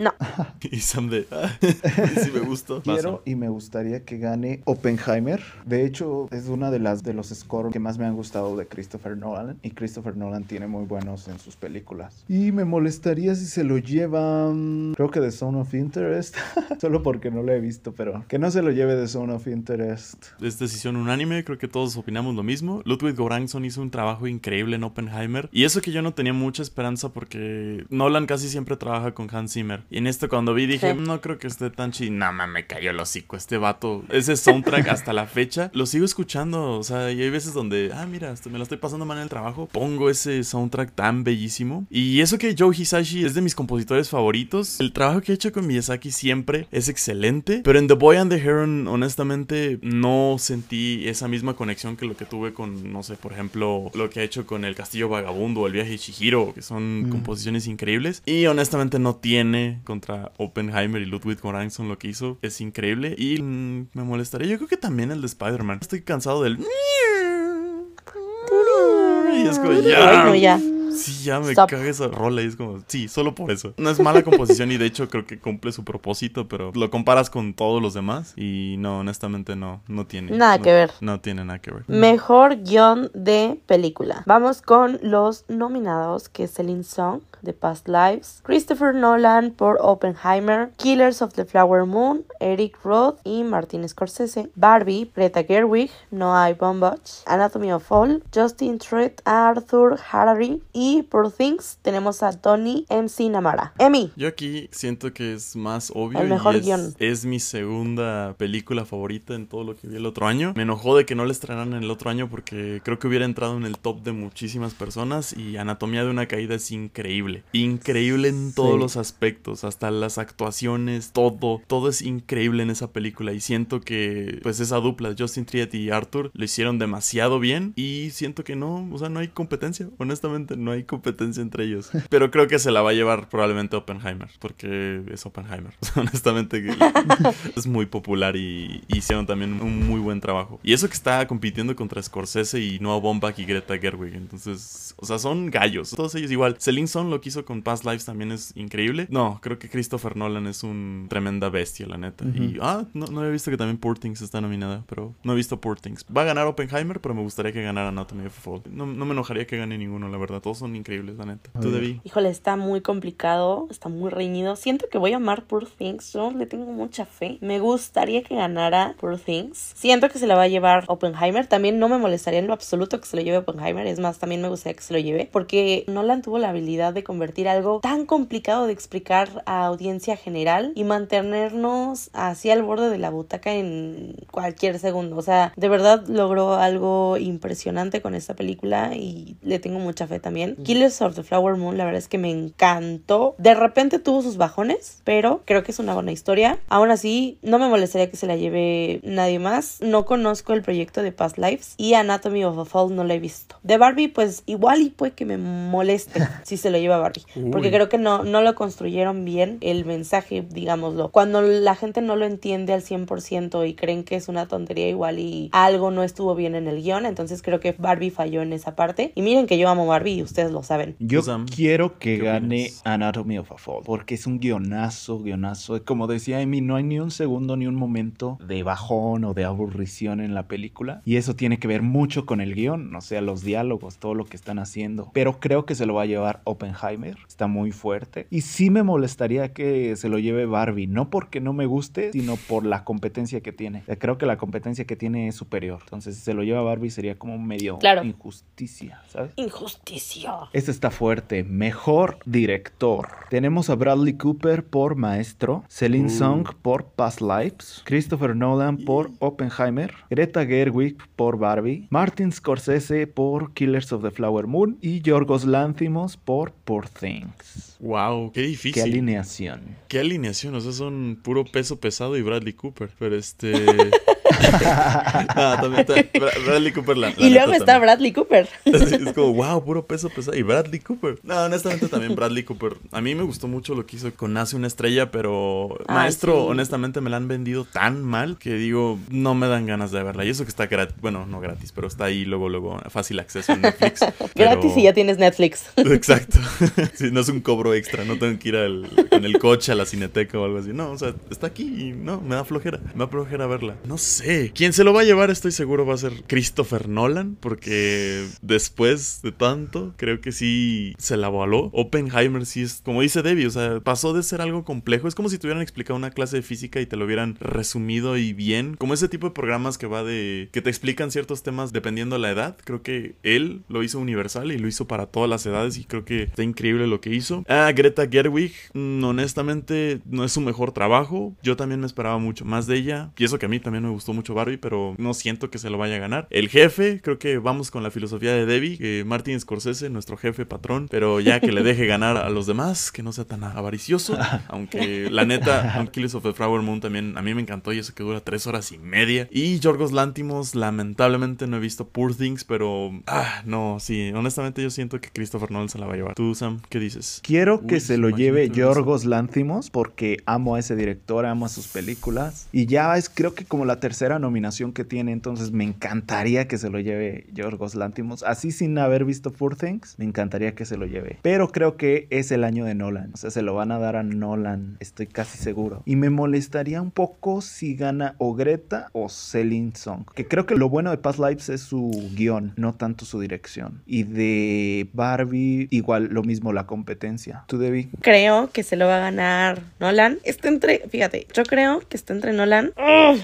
No. Y Sam de... "Ah, sí me gustó. Quiero y me gustaría que gane Oppenheimer. De hecho, es una de las de los scores que más me han gustado de Christopher Nolan. Y Christopher Nolan tiene muy buenos en sus películas. Y me molestaría si se lo llevan. Creo que The Zone of Interest. Solo porque no lo he visto, pero que no se lo lleve The Zone of Interest. Es decisión unánime, creo que todos opinamos lo mismo. Ludwig Göransson hizo un trabajo increíble en Oppenheimer. Y eso que yo no tenía mucha esperanza porque Nolan casi siempre trabaja con Hans Zimmer. Y en esto cuando vi dije, Sí. no creo que esté tan chido. No, ma, me cayó el hocico este vato. Ese soundtrack hasta la fecha lo sigo escuchando. O sea, y hay veces donde, ah, mira, esto- me lo estoy pasando mal en el trabajo. Pongo ese soundtrack tan bellísimo. Y eso que Joe Hisashi es de mis compositores favoritos. El trabajo que ha hecho con Miyazaki siempre es excelente. Pero en The Boy and the Heron, honestamente, no sentí esa misma conexión que lo que tuve con, no sé, por ejemplo, lo que ha hecho con El Castillo Vagabundo o El Viaje de Chihiro, que son Mm. composiciones increíbles. Y honestamente no tiene contra Oppenheimer y Ludwig Göransson lo que hizo. Es increíble. Y mm, me molestaría. Yo creo que también el de Spider-Man. Estoy cansado del... Y es como, ya. Bueno, ya. Sí, ya me Stop. caga esa rola y es como, sí, solo por eso. No es mala composición y de hecho creo que cumple su propósito, pero lo comparas con todos los demás y no, honestamente no, no tiene. Nada no- que ver. No tiene nada que ver. Mejor guion de película. Vamos con los nominados, que es Celine Song de Past Lives, Christopher Nolan por Oppenheimer, Killers of the Flower Moon, Eric Roth y Martin Scorsese, Barbie, Greta Gerwig, Noah Baumbach, Anatomy of Fall, Justin Treat, Arthur Harari y por Things tenemos a Tony MC Namara. Emmy. Yo aquí siento que es más obvio El mejor y es, guion. es mi segunda película favorita en todo lo que vi el otro año. Me enojó de que no la estrenaran el otro año porque creo que hubiera entrado en el top de muchísimas personas y Anatomía de una caída es increíble. Increíble en todos Sí. los aspectos, hasta las actuaciones, todo, todo es increíble en esa película y siento que pues esa dupla, Justin Triet y Arthur, lo hicieron demasiado bien y siento que no, o sea, no hay competencia, honestamente no hay competencia entre ellos. Pero creo que se la va a llevar probablemente Oppenheimer, porque es Oppenheimer. honestamente es muy popular y, y hicieron también un muy buen trabajo. Y eso que está compitiendo contra Scorsese y Noah Baumbach y Greta Gerwig, entonces, o sea, son gallos, todos ellos igual. Celine Song lo que hizo con Past Lives también es increíble. No, creo que Christopher Nolan es un tremenda bestia, la neta. Y, ah, no, no había visto que también Poor Things está nominada, pero no he visto Poor Things. Va a ganar Oppenheimer, pero me gustaría que ganara Anatomy of Fall. No, no me enojaría que gane ninguno, la verdad. Todos son increíbles, la neta. Tú. Debbie. Híjole, está muy complicado, está muy reñido. Siento que voy a amar Poor Things, yo le tengo mucha fe. Me gustaría que ganara Poor Things. Siento que se la va a llevar Oppenheimer. También no me molestaría en lo absoluto que se lo lleve Oppenheimer. Es más, también me gustaría que se lo lleve. Porque Nolan tuvo la habilidad de convertir algo tan complicado de explicar a audiencia general y mantenernos así al borde de la butaca en cualquier segundo. O sea, de verdad logró algo impresionante con esta película y le tengo mucha fe también. Killers of the Flower Moon, la verdad es que me encantó. De repente tuvo sus bajones, pero creo que es una buena historia. Aún así, no me molestaría que se la lleve nadie más. No conozco el proyecto de Past Lives y Anatomy of a Fall no lo he visto. De Barbie, pues igual y puede que me moleste si se lo lleva Barbie. Porque creo que no, no lo construyeron bien el mensaje, digámoslo. Cuando la gente no lo entiende al 100% y creen que es una tontería igual y algo no estuvo bien en el guion, entonces creo que Barbie falló en esa parte. Y miren que yo amo Barbie y ustedes lo saben. Yo Sam, quiero que ¿qué gane opinas? Anatomy of a Fall, porque es un guionazo, guionazo. Como decía Emi, no hay ni un segundo ni un momento de bajón o de aburrición en la película. Y eso tiene que ver mucho con el guion, o sea, los diálogos, todo lo que están haciendo. Pero creo que se lo va a llevar Oppenheimer, está muy fuerte. Y sí me molestaría que se lo lleve Barbie, no porque no me guste, sino por la competencia que tiene. O sea, creo que la competencia que tiene es superior. Entonces, si se lo lleva Barbie sería como medio Claro. injusticia, ¿sabes? Injusticia. Este está fuerte. Mejor director. Tenemos a Bradley Cooper por Maestro, Celine Uh. Song por Past Lives, Christopher Nolan por Oppenheimer, Greta Gerwig por Barbie, Martin Scorsese por Killers of the Flower Moon y Yorgos Lanthimos por Poor Things. Wow, qué difícil. Qué alineación. Qué alineación, o sea, son puro peso pesado y Bradley Cooper. Pero este. Ah, también está- Bra- Bradley Cooper la, la Y luego está también. Bradley Cooper. Es como, wow, puro peso pesado. Y Bradley Cooper. No, honestamente también Bradley Cooper. A mí me gustó mucho lo que hizo con Nace una estrella, pero Ay, Maestro, sí. honestamente me la han vendido tan mal que digo, no me dan ganas de verla. Y eso que está gratis, bueno, no gratis, pero está ahí luego, luego, fácil acceso en Netflix. Gratis y ya tienes Netflix. Exacto. Sí, no es un cobro extra, no tengo que ir al- con el coche a la cineteca o algo así. No, o sea, está aquí y no, me da flojera. Me da flojera verla. No sé. Quién se lo va a llevar, estoy seguro, va a ser Christopher Nolan, porque después de tanto, creo que sí se la voló. Oppenheimer sí es, como dice Debbie, o sea, pasó de ser algo complejo. Es como si te hubieran explicado una clase de física y te lo hubieran resumido y bien. Como ese tipo de programas que va de. que te explican ciertos temas dependiendo de la edad. Creo que él lo hizo universal y lo hizo para todas las edades y creo que está increíble lo que hizo. Ah, Greta Gerwig, mm, honestamente, no es su mejor trabajo. Yo también me esperaba mucho más de ella. Y eso que a mí también me gustó mucho Barbie, pero no siento que se lo vaya a ganar. El jefe, creo que vamos con la filosofía de Debbie, que Martin Scorsese, nuestro jefe patrón, pero ya que le deje ganar a los demás, que no sea tan avaricioso. Aunque la neta, Killers of the Flower Moon también a mí me encantó y eso que dura tres horas y media. Y Yorgos Lántimos, lamentablemente no he visto Poor Things, pero ah, no, sí, honestamente yo siento que Christopher Nolan se la va a llevar. Tú, Sam, ¿qué dices? Quiero que Uy, se lo lleve. Yorgos Lanthimos porque amo a ese director, amo a sus películas y ya es creo que como la tercera nominación que tiene, entonces me encantaría que se lo lleve Yorgos Lanthimos, así sin haber visto Poor Things, me encantaría que se lo lleve. Pero creo que es el año de Nolan, o sea, se lo van a dar a Nolan, estoy casi seguro. Y me molestaría un poco si gana o Greta o Celine Song, que creo que lo bueno de Past Lives es su guion, no tanto su dirección. Y de Barbie, igual lo mismo la competencia. ¿Tú, Debbie? Creo que se lo va a ganar Nolan. Está entre, fíjate, yo creo que está entre Nolan.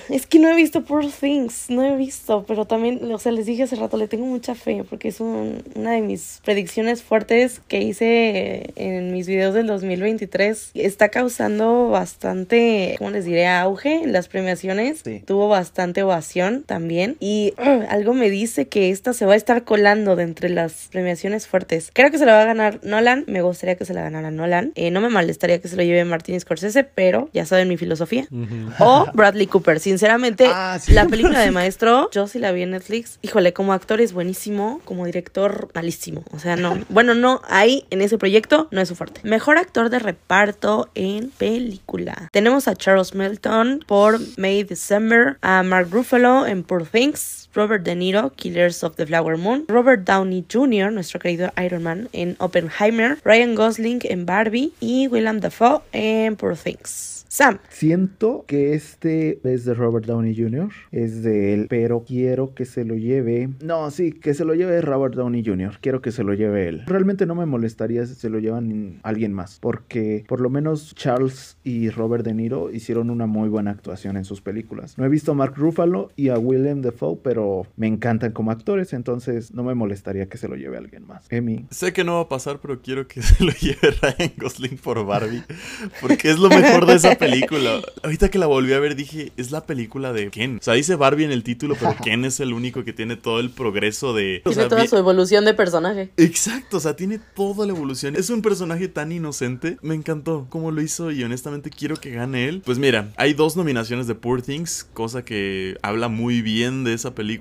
Es que no he visto Poor Things, no he visto, pero también, o sea, les dije hace rato, le tengo mucha fe porque es un- una de mis predicciones fuertes que hice en mis videos del 2023. Está causando bastante, ¿cómo les diré? Auge en las premiaciones. Sí. Tuvo bastante ovación también. Y algo me dice que esta se va a estar colando de entre las premiaciones fuertes. Creo que se la va a ganar Nolan. Me gustaría que se la ganara Nolan. Eh, no me molestaría que se lo lleve Martin Scorsese, pero ya saben mi filosofía. O Bradley Cooper. Sinceramente, Ah, la película de Maestro, yo sí la vi en Netflix. Híjole, como actor es buenísimo, como director malísimo. O sea, no. Bueno, no, ahí en ese proyecto no es su fuerte. Mejor actor de reparto en película. Tenemos a Charles Melton por May December, a Mark Ruffalo en Poor Things, Robert De Niro, Killers of the Flower Moon, Robert Downey Jr., nuestro querido Iron Man, en Oppenheimer, Ryan Gosling en Barbie y Willem Dafoe en Poor Things. Sam. Siento que este es de Robert Downey Jr., es de él, pero quiero que se lo lleve. No, sí, que se lo lleve Robert Downey Jr., quiero que se lo lleve él. Realmente no me molestaría si se lo llevan alguien más, porque por lo menos Charles y Robert De Niro hicieron una muy buena actuación en sus películas. No he visto a Mark Ruffalo y a Willem Dafoe, pero me encantan como actores, entonces no me molestaría que se lo lleve alguien más. Emi. Sé que no va a pasar, pero quiero que se lo lleve Ryan Gosling por Barbie, porque es lo mejor de esa película. Ahorita que la volví a ver dije, es la película de Ken. O sea, dice Barbie en el título, pero Ken es el único que tiene todo el progreso de... o Tiene toda su evolución de personaje. Exacto, o sea, tiene toda la evolución. Es un personaje tan inocente. Me encantó cómo lo hizo y honestamente quiero que gane él. Pues mira, hay dos nominaciones de Poor Things, cosa que habla muy bien de esa película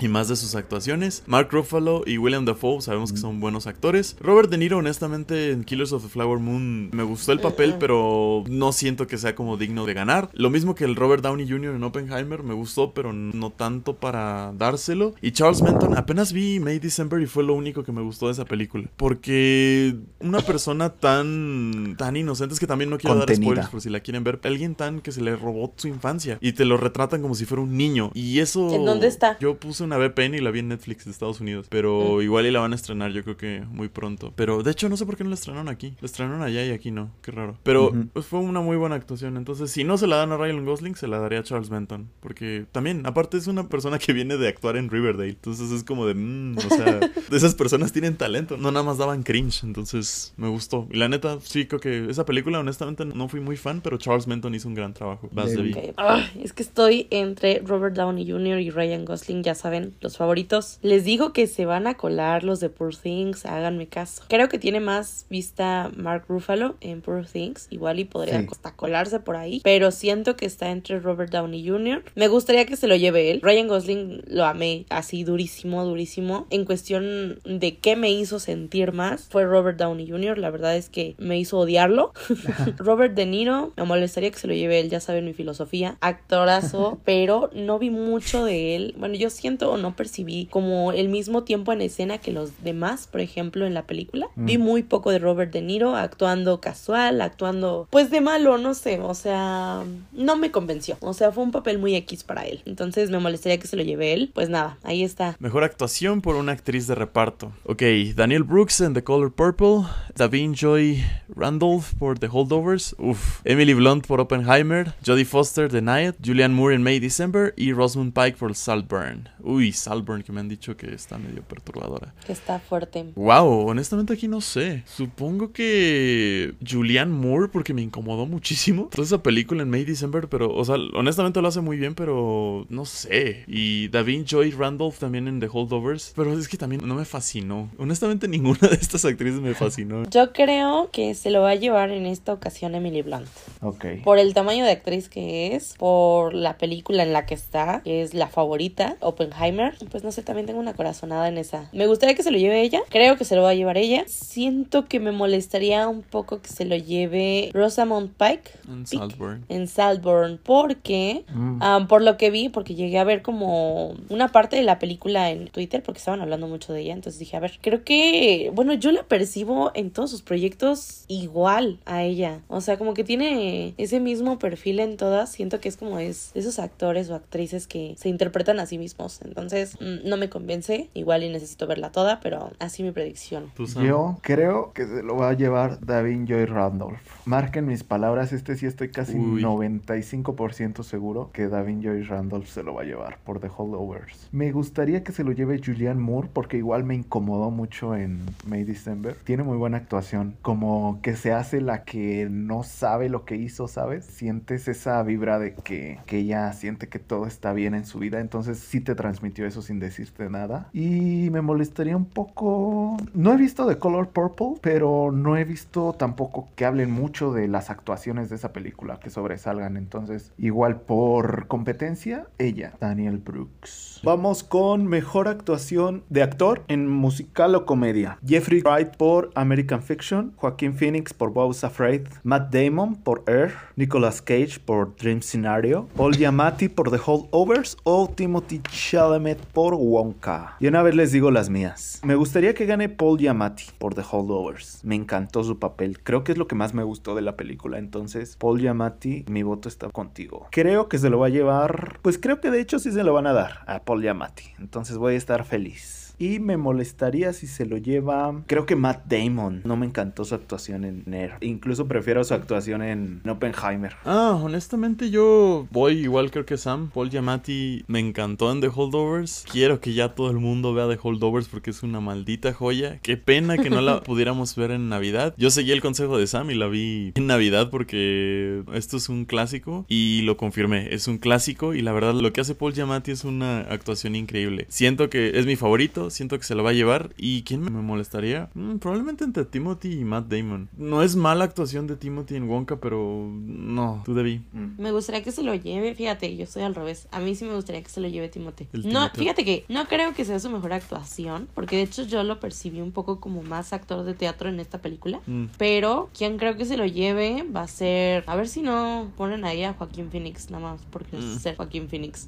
y más de sus actuaciones. Mark Ruffalo y William Dafoe sabemos que son buenos actores. Robert De Niro, honestamente, en Killers of the Flower Moon me gustó el papel, pero no siento que sea como digno de ganar. Lo mismo que el Robert Downey Jr. en Oppenheimer, me gustó, pero no tanto para dárselo. Y Charles Menton, apenas vi May December y fue lo único que me gustó de esa película. Porque una persona tan tan inocente, es que también no quiero dar spoilers por si la quieren ver. Alguien tan que se le robó su infancia y te lo retratan como si fuera un niño. Y eso... ¿En dónde está? Yo puse una VPN y la vi en Netflix de Estados Unidos. Pero igual y la van a estrenar, yo creo que muy pronto. Pero de hecho, no sé por qué no la estrenaron aquí. La estrenaron allá y aquí no. Qué raro. Pero pues, fue una muy buena actuación. Entonces, si no se la dan a Ryan Gosling, se la daría a Charles Benton. Porque también, aparte, es una persona que viene de actuar en Riverdale. Entonces es como de, mm, o sea, de esas personas tienen talento. No nada más daban cringe. Entonces me gustó. Y la neta, sí, creo que esa película, honestamente, no fui muy fan. Pero Charles Benton hizo un gran trabajo. Vas, Debbie. Debbie. Ok. Ah, es que estoy entre Robert Downey Jr. y Ryan Gosling, ya saben, los favoritos. Les digo que se van a colar los de Poor Things, háganme caso. Creo que tiene más vista Mark Ruffalo en Poor Things, igual y podría Sí. hasta colarse por ahí, pero siento que está entre Robert Downey Jr. Me gustaría que se lo lleve él. Ryan Gosling lo amé así durísimo, durísimo. En cuestión de qué me hizo sentir más, fue Robert Downey Jr. La verdad es que me hizo odiarlo. Robert De Niro, me molestaría que se lo lleve él, ya saben mi filosofía. Actorazo, pero no vi mucho de él. Bueno, yo siento o no percibí como el mismo tiempo en escena que los demás, por ejemplo, en la película. Vi muy poco de Robert De Niro actuando casual, actuando pues de malo, no sé, o sea, no me convenció. O sea, fue un papel muy X para él. Entonces me molestaría que se lo lleve él. Pues nada, ahí está. Mejor actuación por una actriz de reparto. Ok, Daniel Brooks en The Color Purple, Davin Joy Randolph por The Holdovers, uf, Emily Blunt por Oppenheimer, Jodie Foster de Night, Julianne Moore en May December y Rosamund Pike por Saltburn. Uy, Saltburn que me han dicho que está medio perturbadora. Que está fuerte. Wow, honestamente aquí no sé. Supongo que Julianne Moore porque me incomodó muchísimo toda esa película en May December, pero o sea, honestamente lo hace muy bien, pero no sé. Y Davin Joy Randolph también en The Holdovers, pero es que también no me fascinó. Honestamente ninguna de estas actrices me fascinó. Yo creo que se lo va a llevar en esta ocasión Emily Blunt. Ok. Por el tamaño de actriz que es, por la película en la que está, que es la favorita, Oppenheimer. Pues no sé, también tengo una corazonada en esa. Me gustaría que se lo lleve ella. Creo que se lo va a llevar ella. Siento que me molestaría un poco que se lo lleve Rosamund Pike. En Pike, Saltburn. En Saltburn, porque Mm. ah, por lo que vi, porque llegué a ver como una parte de la película en Twitter, porque estaban hablando mucho de ella, entonces dije, a ver, creo que, bueno, yo la percibo en todos sus proyectos igual a ella, o sea, como que tiene ese mismo perfil en todas, siento que es como es de esos actores o actrices que se interpretan a sí mismos, entonces mm, no me convence, igual y necesito verla toda, pero así mi predicción. Yo creo que se lo va a llevar Davin Joy Randolph. Marquen mis palabras, este sí estoy casi Uy. 95% seguro que Davin Joy Randolph se lo va a llevar por The Holdovers. Me gustaría que se lo lleve Julianne Moore porque igual me incomodó mucho en May December. Tiene muy buena actuación, como que se hace la que no sabe lo que hizo, ¿sabes? Sientes esa vibra de que, que ella siente que todo está bien en su vida, entonces sí te transmitió eso sin decirte nada. Y me molestaría un poco... No he visto The Color Purple, pero no he visto tampoco que hablen mucho de las actuaciones de esa película, que sobresalgan. Entonces, igual por competencia, ella, Daniel Brooks. Vamos con mejor actuación de actor en musical o comedia. Jeffrey Wright por American Fiction, Joaquín Phoenix por Bow's Afraid, Matt Damon por Air, Nicolas Cage por Dream Scenario, Paul Giamatti por The Holdovers o Timothy Chalamet por Wonka. Y una vez les digo las mías. Me gustaría que gane Paul Giamatti por The Holdovers. Me encantó su papel. Creo que es lo que más me gustó de la película. Entonces, Entonces, Paul Giamatti, mi voto está contigo. Creo que se lo va a llevar. Pues creo que de hecho sí se lo van a dar a Paul Giamatti. Entonces voy a estar feliz. Y me molestaría si se lo lleva. Creo que Matt Damon. No me encantó su actuación en Nair. Incluso prefiero su actuación en Oppenheimer. Ah, honestamente yo voy igual creo que Sam. Paul Giamatti me encantó en The Holdovers. Quiero que ya todo el mundo vea The Holdovers porque es una maldita joya. Qué pena que no la pudiéramos ver en Navidad. Yo seguí el consejo de Sam y la vi en Navidad porque esto es un clásico y lo confirmé. Es un clásico y la verdad lo que hace Paul Giamatti es una actuación increíble. Siento que es mi favorito siento que se lo va a llevar. ¿Y quién me molestaría? Mm, probablemente entre Timothy y Matt Damon. No es mala actuación de Timothy en Wonka, pero no, tú debí. Mm. Me gustaría que se lo lleve, fíjate, yo soy al revés. A mí sí me gustaría que se lo lleve Timothy. El No, Timothy. fíjate que no creo que sea su mejor actuación, porque de hecho yo lo percibí un poco como más actor de teatro en esta película. Mm. Pero quien creo que se lo lleve va a ser. A ver si no ponen ahí a Joaquín Phoenix, nada más porque es ser Joaquín Phoenix.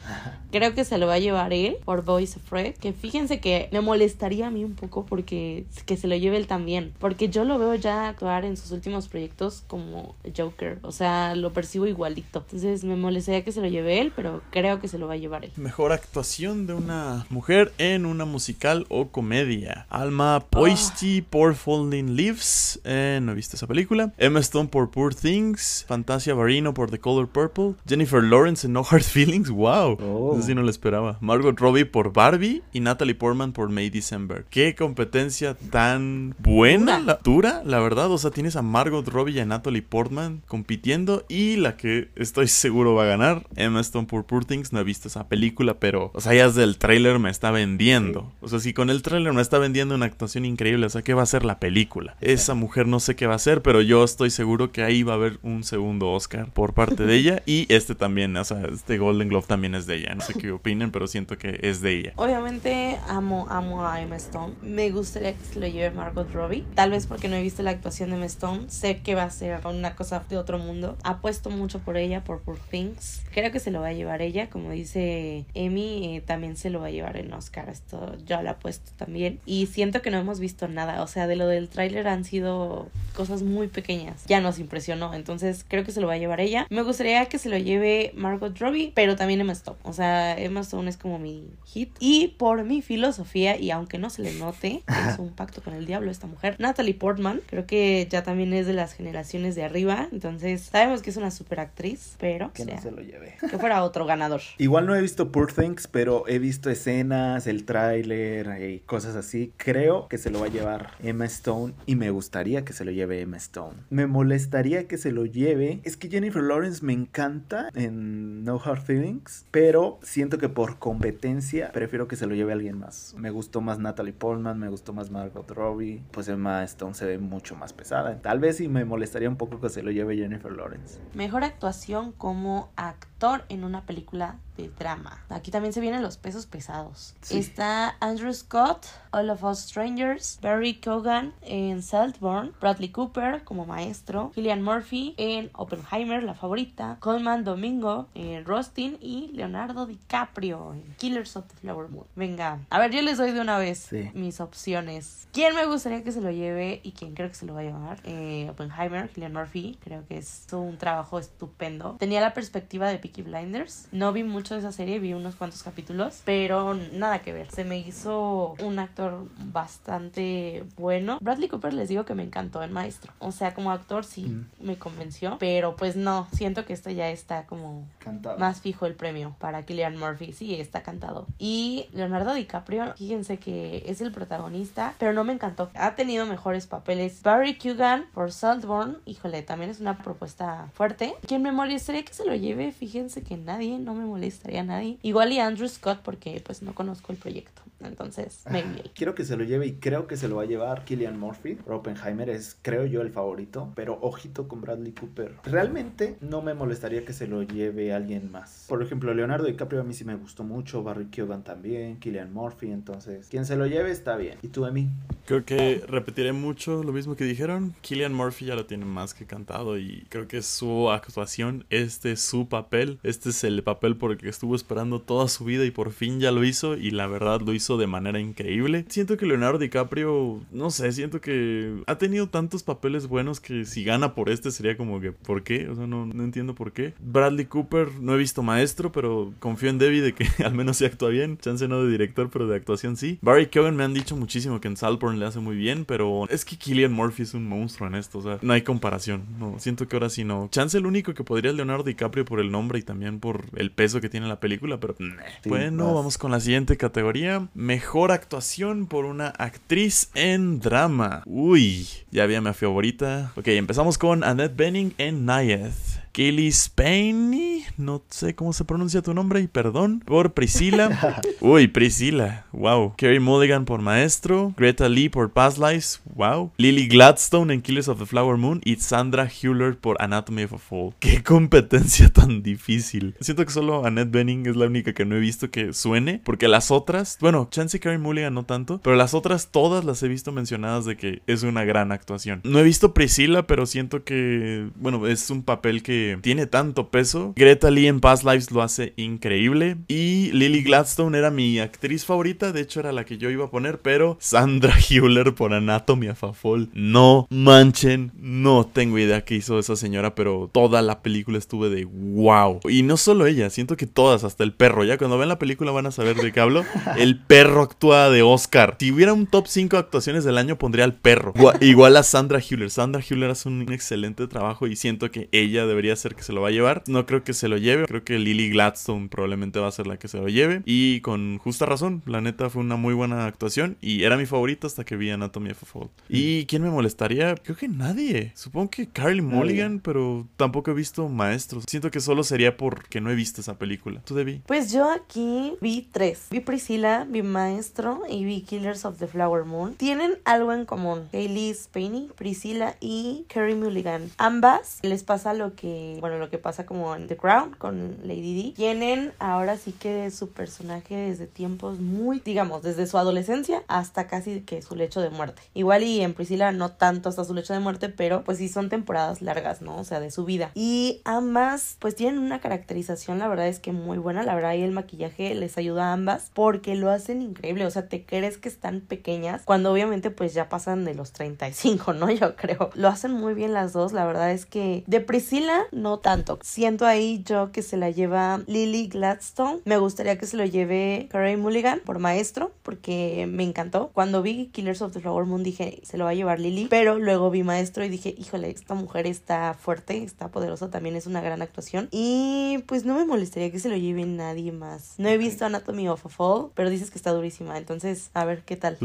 Creo que se lo va a llevar él por Boys Afraid. Que fíjense que me molestaría a mí un poco porque que se lo lleve él también. Porque yo lo veo ya actuar en sus últimos proyectos como Joker. O sea, lo percibo igualito. Entonces me molestaría que se lo lleve él, pero creo que se lo va a llevar él. Mejor actuación de una mujer en una musical o comedia. Alma Poisty por Falling Leaves. Eh, no he visto esa película. Emma Stone por Poor Things. Fantasia Barrino por The Color Purple. Jennifer Lawrence en No Hard Feelings. Wow. Oh. Eso sí no lo esperaba. Margot Robbie por Barbie. Y Natalie Portman por May December. Qué competencia tan buena. La, dura, la verdad. O sea, tienes a Margot Robbie y a Natalie Portman compitiendo. Y la que estoy seguro va a ganar, Emma Stone por Poor Things. No he visto esa película, pero, o sea, ya desde el tráiler me está vendiendo. O sea, si con el tráiler me está vendiendo una actuación increíble, o sea, ¿qué va a ser la película? Esa mujer no sé qué va a hacer, pero yo estoy seguro que ahí va a haber un segundo Oscar por parte de ella. Y este también, o sea, este Golden Globe también es de ella. No sé qué opinen, pero siento que es de ella. Obviamente amo, amo a Emma Stone. Me gustaría que se lo lleve Margot Robbie. Tal vez porque no he visto la actuación de Emma Stone. Sé que va a ser una cosa de otro mundo. Apuesto mucho por ella, por Poor Things. Creo que se lo va a llevar ella. Como dice Emi, eh, también se lo va a llevar en Oscar. Esto yo lo apuesto también. Y siento que no hemos visto nada. O sea, de lo del tráiler han sido cosas muy pequeñas. Ya nos impresionó. Entonces creo que se lo va a llevar ella. Me gustaría que se lo lleve Margot Robbie, pero también Emma Stone. O sea, Emma Stone es como mi hit. Y por mi filosofía, y aunque no se le note, es un pacto con el diablo esta mujer. Natalie Portman, creo que ya también es de las generaciones de arriba. Entonces, sabemos que es una super actriz, pero Que no sea, se lo lleve. que fuera otro ganador. Igual no he visto Poor Things, pero he visto escenas, el tráiler y cosas así. Creo que se lo va a llevar Emma Stone y me gustaría que se lo lleve Emma Stone. Me molestaría que se lo lleve. Es que Jennifer Lawrence me encanta en No Hard Feelings, pero siento que por competencia prefiero que se lo lleve alguien más. Me gustó más Natalie Portman, me gustó más Margot Robbie. Pues Emma Stone se ve mucho más pesada. Tal vez sí me molestaría un poco que se lo lleve Jennifer Lawrence. Mejor actuación como actor en una película de drama. Aquí también se vienen los pesos pesados. Sí. Está Andrew Scott, All of Us Strangers, Barry Cogan en Saltburn, Bradley Cooper como maestro, Killian Murphy en Oppenheimer, la favorita, Coleman Domingo en Rustin y Leonardo DiCaprio en Killers of the Flower Moon. Venga, a ver, yo les doy de una vez Sí. mis opciones. ¿Quién me gustaría que se lo lleve y quién creo que se lo va a llevar? Eh, Oppenheimer, Killian Murphy, creo que es un trabajo estupendo. Tenía la perspectiva de Peaky Blinders. No vi mucho de esa serie, vi unos cuantos capítulos, pero nada que ver. Se me hizo un actor bastante bueno. Bradley Cooper les digo que me encantó el maestro. O sea, como actor sí Mm. me convenció, pero pues no, siento que esto ya está como Cantado. más fijo el premio para Killian Murphy. Sí, está cantado. Y Leonardo DiCaprio, fíjense que es el protagonista, pero no me encantó. Ha tenido mejores papeles. Barry Kugan por Saltburn, híjole, también es una propuesta fuerte. Quien me molestaría que se lo lleve, fíjense que nadie, no me molestaría a nadie. Igual y Andrew Scott porque pues no conozco el proyecto. Entonces, maybe él. Quiero que se lo lleve y creo que se lo va a llevar Killian Murphy. Oppenheimer es, creo yo, el favorito. Pero ojito con Bradley Cooper. Realmente no me molestaría que se lo lleve alguien más. Por ejemplo, Leonardo DiCaprio a mí sí me gustó mucho. Barry Keoghan también. Killian Murphy. Entonces, quien se lo lleve está bien. ¿Y tú, Emi? Creo que repetiré mucho lo mismo que dijeron. Killian Murphy ya lo tiene más que cantado y creo que su actuación, este es su papel. Este es el papel por el que estuvo esperando toda su vida y por fin ya lo hizo y la verdad lo hizo de manera increíble. Siento que Leonardo DiCaprio, no sé, siento que ha tenido tantos papeles buenos que si gana por este sería como que, ¿por qué? O sea, no, no entiendo por qué. Bradley Cooper, no he visto maestro, pero confío en Debbie de que al menos se actúa bien. Chance no de director, pero de actuación sí. Barry Keoghan me han dicho muchísimo que en Salborn le hace muy bien, pero es que Killian Murphy es un monstruo en esto, o sea, no hay comparación. No, siento que ahora sí no. Chance el único que podría es Leonardo DiCaprio por el nombre y también por el peso que tiene la película, pero. Sí, bueno, vamos con la siguiente categoría. Mejor actuación por una actriz en drama. Uy, ya había mi favorita. Ok, empezamos con Annette Bening en Nayeth. Kaylee Spain, no sé cómo se pronuncia tu nombre y perdón. Por Priscila. Uy, Priscila, wow. Carrie Mulligan por Maestro. Greta Lee por Past Lives, wow. Lily Gladstone en Killers of the Flower Moon. Y Sandra Hewler por Anatomy of a Fall. Qué competencia tan difícil. Siento que solo Annette Bening es la única que no he visto que suene. Porque las otras, bueno, Chance y Carrie Mulligan no tanto. Pero las otras todas las he visto mencionadas de que es una gran actuación. No he visto Priscila, pero siento que, bueno, es un papel que tiene tanto peso. Greta Lee en Past Lives lo hace increíble. Y Lily Gladstone era mi actriz favorita. De hecho, era la que yo iba a poner. Pero Sandra Hewler por Anatomy of a Fall. No manchen. No tengo idea qué hizo esa señora. Pero toda la película estuve de wow. Y no solo ella. Siento que todas, hasta el perro. Ya cuando ven la película van a saber de qué hablo. El perro actúa de Oscar. Si hubiera un top 5 actuaciones del año, pondría al perro. Igual, igual a Sandra Hewler. Sandra Hewler hace un excelente trabajo. Y siento que ella debería ser que se lo va a llevar. No creo que se lo lleve. Creo que Lily Gladstone probablemente va a ser la que se lo lleve. Y con justa razón. La neta fue una muy buena actuación. Y era mi favorita hasta que vi Anatomy of a Fall. ¿Y quién me molestaría? Creo que nadie. Supongo que Carly Mulligan, pero tampoco he visto Maestros. Siento que solo sería porque no he visto esa película. ¿Tú, Debbie? Pues yo aquí vi tres. Vi Priscila, vi Maestro y vi Killers of the Flower Moon. Tienen algo en común. Hailey Spainey, Priscila y Carrie Mulligan. Ambas les pasa lo que, bueno, lo que pasa como en The Crown con Lady D. Tienen ahora sí que su personaje desde tiempos muy, digamos, desde su adolescencia hasta casi que su lecho de muerte. Igual y en Priscila no tanto hasta su lecho de muerte, pero pues sí son temporadas largas, ¿no? O sea, de su vida. Y ambas pues tienen una caracterización, la verdad es que muy buena. La verdad y el maquillaje les ayuda a ambas porque lo hacen increíble. O sea, te crees que están pequeñas cuando obviamente pues ya pasan de los 35, ¿no? Yo creo. Lo hacen muy bien las dos. La verdad es que de Priscila no tanto. Siento ahí yo que se la lleva Lily Gladstone. Me gustaría que se lo lleve Carey Mulligan por maestro porque me encantó. Cuando vi Killers of the Flower Moon dije se lo va a llevar Lily, pero luego vi maestro y dije, híjole, esta mujer está fuerte, está poderosa, también es una gran actuación. Y pues no me molestaría que se lo lleve nadie más. No he visto Anatomy of a Fall, pero dices que está durísima. Entonces, a ver qué tal.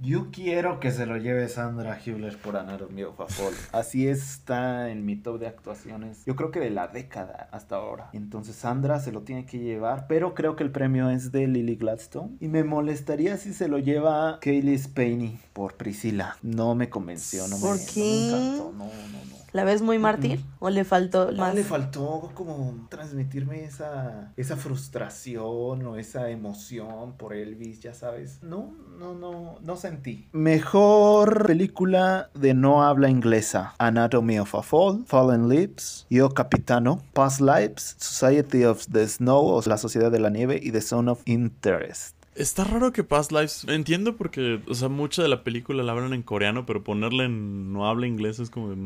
Yo quiero que se lo lleve Sandra Hewler por Anatomy of a Fall. Así está en mi top de actuaciones. Yo creo que de la década hasta ahora. Entonces Sandra se lo tiene que llevar, pero creo que el premio es de Lily Gladstone. Y me molestaría si se lo lleva Kaylee Spainey por Priscila. No me convenció, no me, ¿Por no me qué? encantó. No, no, no. ¿La ves muy mártir? ¿O le faltó Más le faltó como transmitirme esa, esa frustración o esa emoción por Elvis, ya sabes. No, no, no, no sentí. Mejor película de no habla inglesa. Anatomy of a Fall, Fallen Lips, Yo Capitano, Past Lives, Society of the Snow o La Sociedad de la Nieve y The Zone of Interest. Está raro que Past Lives. Entiendo porque, o sea, mucha de la película la hablan en coreano, pero ponerla en no habla inglés es como de.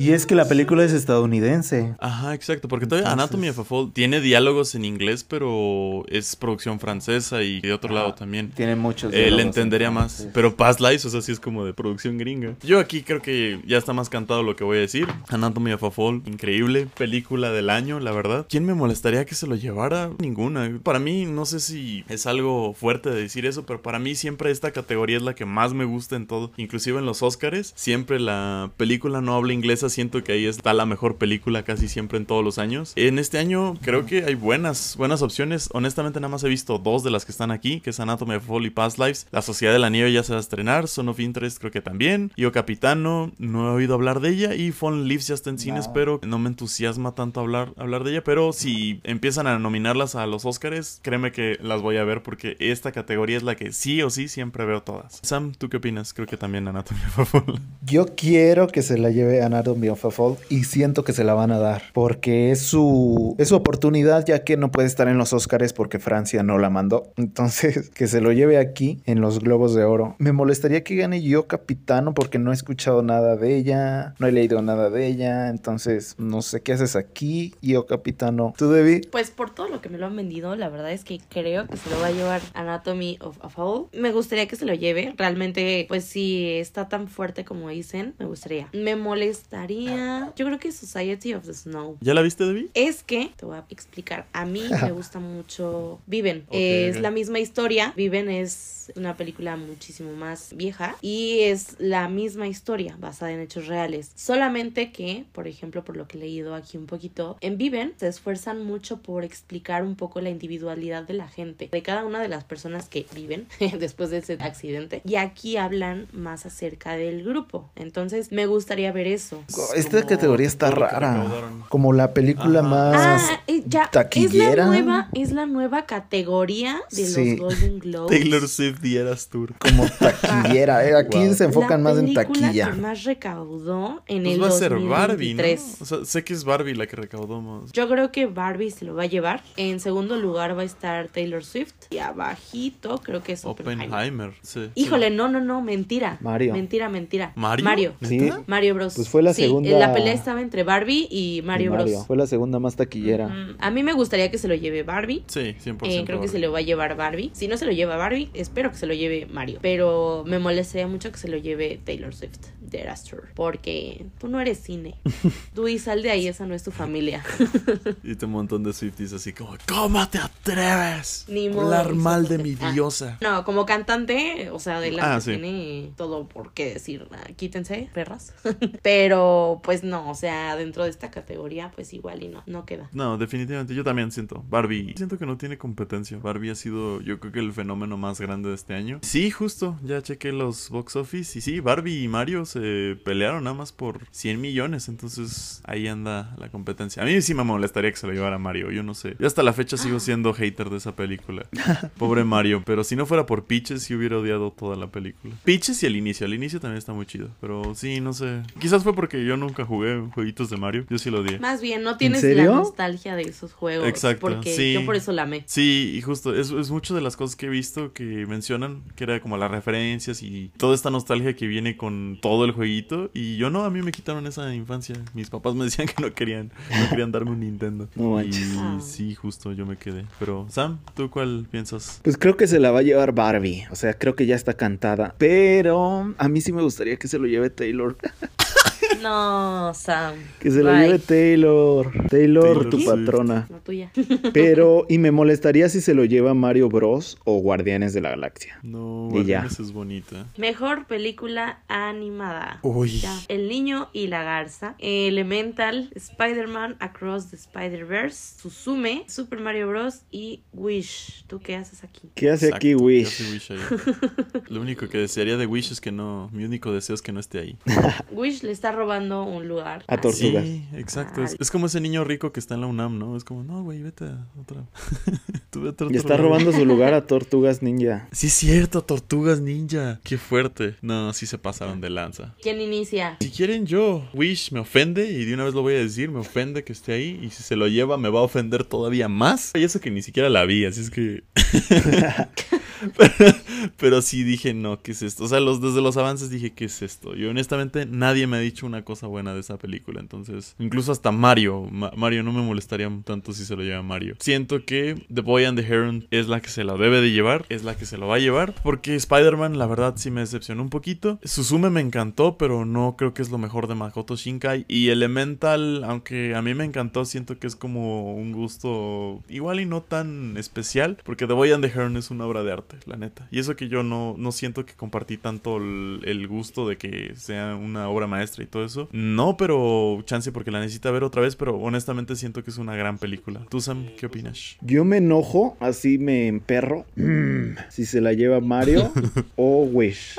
Y es que la película es estadounidense. Ajá, exacto. Porque todavía Entonces- Anatomy of a Fall tiene diálogos en inglés, pero es producción francesa y de otro lado también. Tiene muchos. Eh, le entendería en más. francés. Pero Past Lives, o sea, sí es como de producción gringa. Yo aquí creo que ya está más cantado lo que voy a decir. Anatomy of a Fall, increíble. Película del año, la verdad. ¿Quién me molestaría que se lo llevara? Ninguna. Para mí, no sé si es algo fuerte de decir eso, pero para mí siempre esta categoría es la que más me gusta en todo. Inclusive en los Oscars, siempre la película no habla inglesa. Siento que ahí está la mejor película casi siempre en todos los años. En este año creo que hay buenas, buenas opciones. Honestamente nada más he visto dos de las que están aquí, que es Anatomy of Fall y Past Lives. La Sociedad de la Nieve ya se va a estrenar, Son of Interest creo que también. Yo Capitano, no he oído hablar de ella y Fallen Leaves ya está en cines, No. pero no me entusiasma tanto hablar, hablar de ella. Pero si empiezan a nominarlas a los Oscars, créeme que las voy a ver porque esta categoría es la que sí o sí siempre veo todas. Sam, ¿tú qué opinas? Creo que también Anatomy of Fall. Yo quiero que se la lleve Anatomy Of a Fall y siento que se la van a dar porque es su, es su oportunidad ya que no puede estar en los Oscars porque Francia no la mandó. Entonces, que se lo lleve aquí en los Globos de Oro. Me molestaría que gane yo Capitano porque no he escuchado nada de ella, no he leído nada de ella, entonces no sé qué haces aquí, yo Capitano. ¿Tú, Debbie? Pues por todo lo que me lo han vendido, la verdad es que creo que se lo va a llevar Anatomy of a Fall. Me gustaría que se lo lleve. Realmente, pues si está tan fuerte como dicen, me gustaría. Me molestaría. Yo creo que Society of the Snow. ¿Ya la viste, Debbie? Es que, te voy a explicar, a mí me gusta mucho Viven. Es la misma historia. Viven es una película muchísimo más vieja y es la misma historia basada en hechos reales. Solamente que, por ejemplo, por lo que he leído aquí un poquito, en Viven se esfuerzan mucho por explicar un poco la individualidad de la gente, de cada una de las personas que viven después de ese accidente. Y aquí hablan más acerca del grupo. Entonces, me gustaría ver eso. Esta como categoría está rara. Como la película Ajá. más... Ah, eh. Es taquillera. la nueva, es la nueva categoría de Sí. los Golden Globes. Taylor Swift y Eras Tour. Como taquillera. eh, Aquí Wow. se enfocan La más en taquilla. que más recaudó en Pues el va a ser Barbie, ¿no? 2023. O sea, sé que es Barbie la que recaudó más. Yo creo que Barbie se lo va a llevar. En segundo lugar va a estar Taylor Swift. Y abajito creo que es Oppenheimer. Oppenheimer, sí. Híjole, no, no, no, mentira. Mario. Mentira, mentira. ¿Mario? Mario. Sí. Mario Bros. Pues fue la Sí, segunda- La pelea estaba entre Barbie y Mario, Bros. Fue la segunda más taquillera. Mm, A mí me gustaría que se lo lleve Barbie. Sí, 100%. Eh, creo que Barbie. se lo va a llevar Barbie. Si no se lo lleva Barbie, espero que se lo lleve Mario. Pero me molestaría mucho que se lo lleve Taylor Swift Porque tú no eres cine. Tú y sal de ahí, esa no es tu familia. Y te un montón de Swifties así como, ¿cómo te atreves? Ni modo, hablar mal de mi Ah. diosa. No, como cantante, o sea, de la Ah, que sí. tiene todo por qué decir, ah, quítense, perras. Pero, pues no, o sea, dentro de esta categoría, pues igual y no, no queda. No, definitivamente, yo también siento. Barbie, siento que no tiene competencia. Barbie ha sido, yo creo que el fenómeno más grande de este año. Sí, justo, ya chequé los box office y sí, Barbie y Mario se pelearon nada más por 100 millones, entonces ahí anda la competencia. A mí sí me molestaría que se lo llevara Mario, yo no sé. Yo hasta la fecha sigo siendo hater de esa película. Pobre Mario, pero si no fuera por Peaches, sí hubiera odiado toda la película. Peaches y el inicio, el inicio también está muy chido, pero sí, no sé. Quizás fue porque yo nunca jugué jueguitos de Mario, yo sí lo odié. Más bien, no tienes la nostalgia de esos juegos. Exacto, Porque sí. yo por eso la amé. Sí, y justo, es, es mucho de las cosas que he visto que mencionan, que era como las referencias y toda esta nostalgia que viene con todo el jueguito. Y yo no, a mí me quitaron esa infancia. Mis papás me decían que no querían, no querían darme un Nintendo. No manches. Y sí, justo, yo me quedé. Pero, Sam, ¿tú cuál piensas? Pues creo que se la va a llevar Barbie. O sea, creo que ya está cantada. Pero a mí sí me gustaría que se lo lleve Taylor. No, Sam. Que se lo lleve Taylor. Taylor, Taylor tu patrona. No tuya. Pero, y me molestaría si se lo lleva Mario Bros. o Guardianes de la Galaxia. No, Y ya. Guardianes es bonita. Mejor película animada. Uy. Ya. El niño y la garza. Elemental. Spider-Man Across the Spider-Verse. Suzume. Super Mario Bros. Y Wish. ¿Tú qué haces aquí? ¿Qué hace aquí Wish? ¿qué hace Wish ahí? Lo único que desearía de Wish es que no, mi único deseo es que no esté ahí. Wish le está robando un lugar. A Tortuga. Tortugas. Sí, exacto. Es, es como ese niño rico que está en la UNAM, ¿no? Es como, no, güey, vete a otra. Tú vete a Y otro está robando su lugar a Tortugas Ninja. Sí, es cierto, Tortugas Ninja. Qué fuerte. No, sí se pasaron de lanza. ¿Quién inicia? Si quieren yo, Wish me ofende y de una vez lo voy a decir, me ofende que esté ahí y si se lo lleva me va a ofender todavía más. Y eso que ni siquiera la vi, así es que... pero, sí dije, no, ¿qué es esto? O sea, los, desde los avances dije, ¿qué es esto? Y honestamente nadie me ha dicho una cosa buena de esa película, entonces... Incluso hasta Mario, Ma- Mario no me molestaría tanto si se lo lleva Mario. Siento que The Boy and the Heron es la que se lo debe de llevar, es la que se lo va a llevar, porque Spider-Man la verdad sí me decepcionó un poquito. Suzume me encantó, pero no creo que es lo mejor de Makoto Shinkai. Y Elemental, aunque a mí me encantó, siento que es como un gusto igual y no tan especial, porque The Boy and the Heron es una obra de arte, la neta. Y eso que yo no, no siento que compartí tanto el, el gusto de que sea una obra maestra y todo eso. No, pero chance porque la necesita ver otra vez, pero honestamente siento que es una gran película. ¿Tú, Sam, qué opinas? Yo me enojo, así me emperro. Mm, si se la lleva Mario o Wish.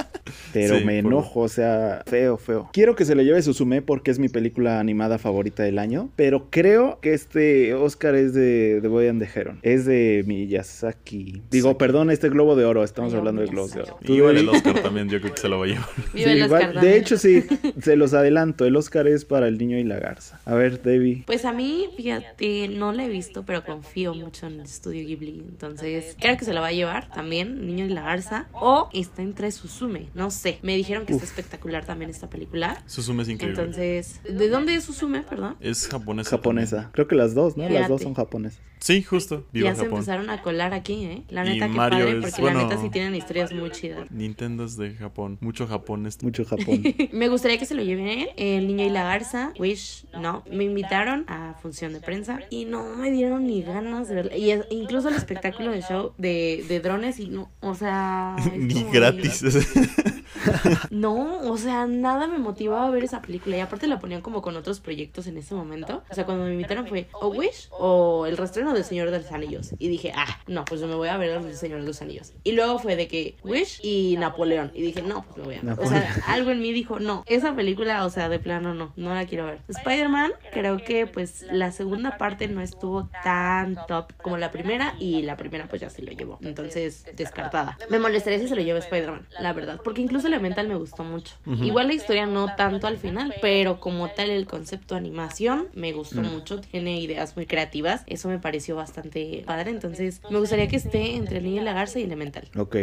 pero Sí, me por- enojo, o sea, feo, feo. Quiero que se lo lleve Suzume porque es mi película animada favorita del año, pero creo que este Oscar es de The Boy and the Heron. Es de Miyazaki. Digo, perdón, este Globo de Oro, estamos Ay, hablando de Globos de Oro. ¿Tú, Igual el Oscar también, yo creo que se lo va a llevar. Vive Sí, el igual- Oscar de hecho, sí, se los adelanto. El Oscar es para el niño y la garza. A ver, Debbie. Pues a mí, fíjate, no la he visto, pero confío mucho en el estudio Ghibli. Entonces, creo que se la va a llevar también, Niño y la Garza. O está entre Suzume, no sé. Me dijeron que está espectacular también esta película. Suzume es increíble. Entonces, ¿de dónde es Suzume, perdón? es japonesa. Japonesa. Creo que las dos, ¿no? Las dos son japonesas. Sí, justo. Viva ya se empezaron a colar aquí, ¿eh? La Y neta, que Mario padre, es- porque bueno. la neta sí tienen historias muy chidas. Nintendo es de Japón. Mucho Japón. es- Mucho Japón. Me gustaría que se lo lleven El Niño y la Garza, Wish, no. Me invitaron a función de prensa y no me dieron ni ganas de verla. Y es- incluso el espectáculo de show de, de drones y no, o sea... Ni gratis. No, o sea, nada me motivaba a ver esa película. Y aparte la ponían como con otros proyectos en ese momento. O sea, cuando me invitaron fue o Wish o el restreno del Señor de los Anillos. Y dije, ah, no, pues yo me voy a ver el Señor de los Anillos. Y luego fue de que Wish y Napoleón. Y dije, no, pues me voy a ver. O sea, algo en mí dijo, no, esa película, o sea, de plano no, no la quiero ver. Spider-Man, creo que pues la segunda parte no estuvo tan top como la primera. Y la primera pues ya se lo llevó. Entonces, descartada. Me molestaría si se lo lleva Spider-Man, la verdad. Porque incluso Elemental me gustó mucho. Igual la historia no tanto al final, pero como tal el concepto animación me gustó mucho. Tiene ideas muy creativas. Eso me pareció bastante padre. Entonces, me gustaría que esté entre El Niño y la Garza y Elemental. Ok.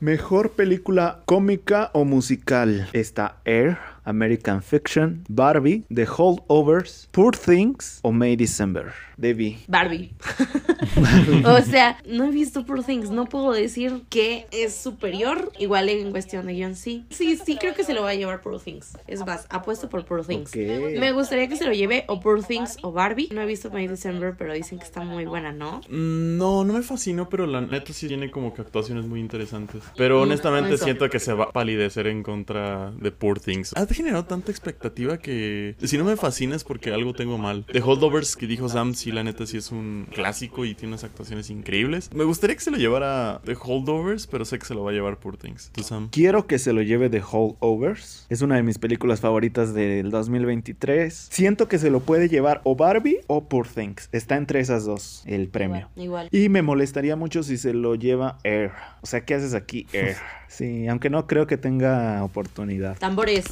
Mejor película cómica o musical. Está Air, American Fiction, Barbie, The Holdovers, Poor Things o May December. Debbie. Barbie. o sea, no he visto Poor Things. No puedo decir que es superior. Igual en cuestión de guion, sí. Sí, sí, creo que se lo va a llevar Poor Things. Es más, apuesto por Poor Things. Me gustaría que se lo lleve o Poor Things o Barbie. No he visto May December, pero dicen que está muy buena, ¿no? Mm, No, no me fascinó, pero la neta sí tiene como que actuaciones muy interesantes. Pero honestamente eso. siento que se va a palidecer en contra de Poor Things. Generado tanta expectativa que si no me fascina es porque algo tengo mal. The Holdovers que dijo Sam, sí, la neta sí es un clásico y tiene unas actuaciones increíbles. Me gustaría que se lo llevara The Holdovers, pero sé que se lo va a llevar Poor Things. ¿Tú, Sam? Quiero que se lo lleve The Holdovers. Es una de mis películas favoritas del 2023. Siento que se lo puede llevar o Barbie o Poor Things. Está entre esas dos el premio. Igual. Y me molestaría mucho si se lo lleva Air. O sea, ¿qué haces aquí, Air? Sí, aunque no creo que tenga oportunidad Tambores.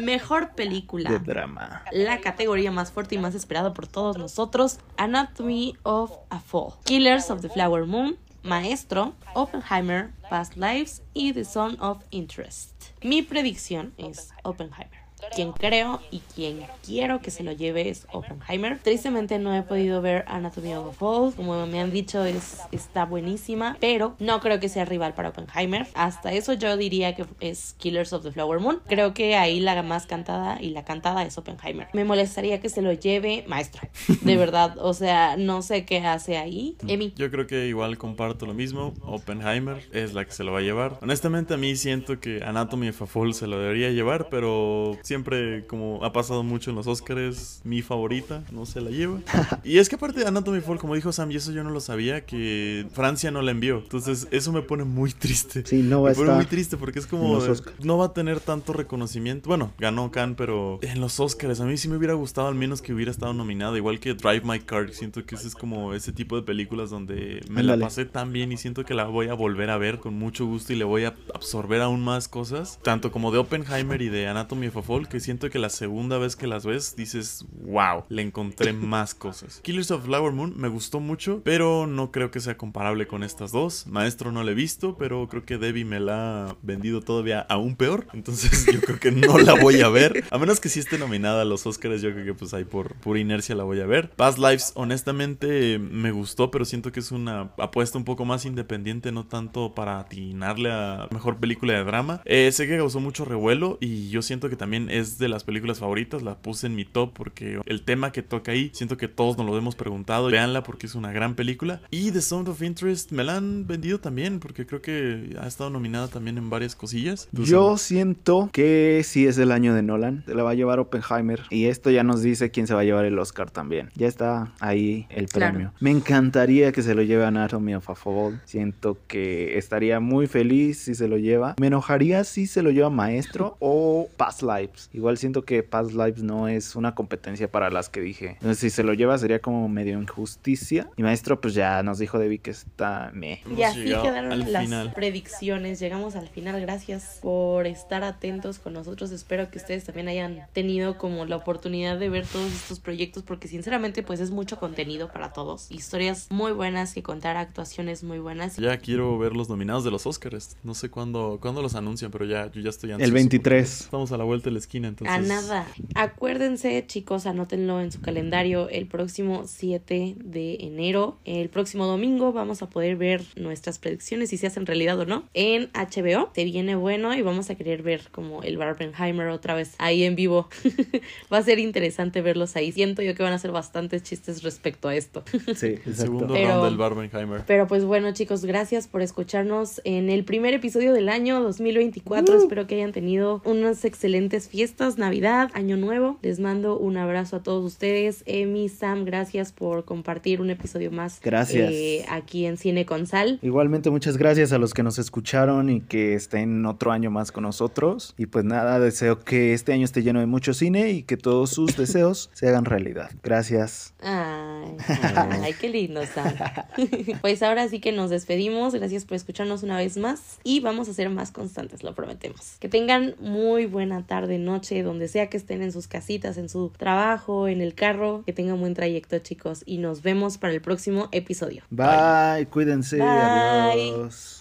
Mejor de película. drama. La categoría más fuerte y más esperada por todos nosotros, Anatomy of a Fall, Killers of the Flower Moon, Maestro, Oppenheimer, Past Lives y The Zone of Interest. Mi predicción es Oppenheimer. Quien creo y quien quiero que se lo lleve es Oppenheimer. Tristemente no he podido ver Anatomy of a Fall. Como me han dicho, es, está buenísima. Pero no creo que sea rival para Oppenheimer. Hasta eso yo diría que es Killers of the Flower Moon. Creo que ahí la más cantada y la cantada es Oppenheimer. Me molestaría que se lo lleve Maestro. De verdad. O sea, no sé qué hace ahí. Emi. Yo creo que igual comparto lo mismo. Oppenheimer es la que se lo va a llevar. Honestamente, a mí siento que Anatomy of a Fall se lo debería llevar, pero siempre, como ha pasado mucho en los Oscars, mi favorita no se la lleva. y es que aparte de Anatomy Fall, como dijo Sam, y eso yo no lo sabía, que Francia no la envió. Entonces, eso me pone muy triste. Sí, no va a Me pone estar. muy triste porque es como no va a tener tanto reconocimiento. Bueno, ganó Cannes, pero en los Oscars a mí sí me hubiera gustado al menos que hubiera estado nominado, igual que Drive My Car. Siento que ese es como ese tipo de películas donde me Ándale. la pasé tan bien y siento que la voy a volver a ver con mucho gusto y le voy a absorber aún más cosas, tanto como de Oppenheimer y de Anatomy of a Fall, que siento que la segunda vez que las ves dices, wow, le encontré más cosas. Killers of Flower Moon me gustó mucho, pero no creo que sea comparable con estas dos. Maestro no la he visto, pero creo que Debbie me la ha vendido todavía aún peor, entonces yo creo que no la voy a ver. A menos que sí esté nominada a los Oscars, yo creo que pues ahí por pura inercia la voy a ver. Past Lives, honestamente me gustó, pero siento que es una apuesta un poco más independiente, no tanto para atinarle a mejor película de drama. Eh, sé que causó mucho revuelo y yo siento que también es de las películas favoritas, la puse en mi top porque el tema que toca ahí, siento que todos nos lo hemos preguntado. Véanla porque es una gran película. Y The Sound of Interest me la han vendido también porque creo que ha estado nominada también en varias cosillas. Entonces, Yo siento que sí es el año de Nolan. Se la va a llevar Oppenheimer. Y esto ya nos dice quién se va a llevar el Oscar también. Ya está ahí el Claro. premio. Me encantaría que se lo lleve Anatomy of a Fall. Siento que estaría muy feliz si se lo lleva. Me enojaría si se lo lleva Maestro o Past Lives. Igual siento que Past Lives no es una competencia para las que dije. Entonces si se lo lleva sería como medio injusticia. Y Maestro pues ya nos dijo Debbie que está. Hemos Y así quedaron al las final. predicciones. Llegamos al final. Gracias por estar atentos con nosotros. Espero que ustedes también hayan tenido como la oportunidad de ver todos estos proyectos porque sinceramente pues es mucho contenido para todos. Historias muy buenas que contar, actuaciones muy buenas. Ya quiero ver los nominados de los Oscars. No sé cuándo, cuándo los anuncian, pero ya, yo ya estoy ansioso. El 23. Estamos a la vuelta de la esquina, entonces. A nada. Acuérdense, chicos, anótenlo en su calendario el próximo 7 de enero. El próximo domingo vamos a poder ver nuestras predicciones si se hacen realidad o no en HBO. Te viene bueno y vamos a querer ver como el Barbenheimer otra vez ahí en vivo. Va a ser interesante verlos ahí. Siento yo que van a ser bastantes chistes respecto a esto. Sí, El segundo Pero- round del Barbenheimer. Pero pues bueno, chicos, gracias por escucharnos en el primer episodio del año 2024. Espero que hayan tenido unas excelentes fiestas, Navidad, Año Nuevo. Les mando un abrazo a todos ustedes. Emi, Sam, gracias por compartir un episodio más Gracias. eh, aquí en Cine con Sal. Igualmente muchas gracias a los que nos escucharon y que estén otro año más con nosotros. Y pues nada, deseo que este año esté lleno de mucho cine y que todos sus deseos se hagan realidad. Gracias. Ay, ay, qué lindo, Sam. Pues ahora sí que nos despedimos. Gracias por escucharnos una vez más y vamos a ser más constantes, lo prometemos. Que tengan muy buena tarde, noche, donde sea que estén en sus casitas, en su trabajo, en el carro. Que tengan buen trayecto, chicos, y nos vemos para el próximo episodio. Bye, cuídense, Bye. adiós.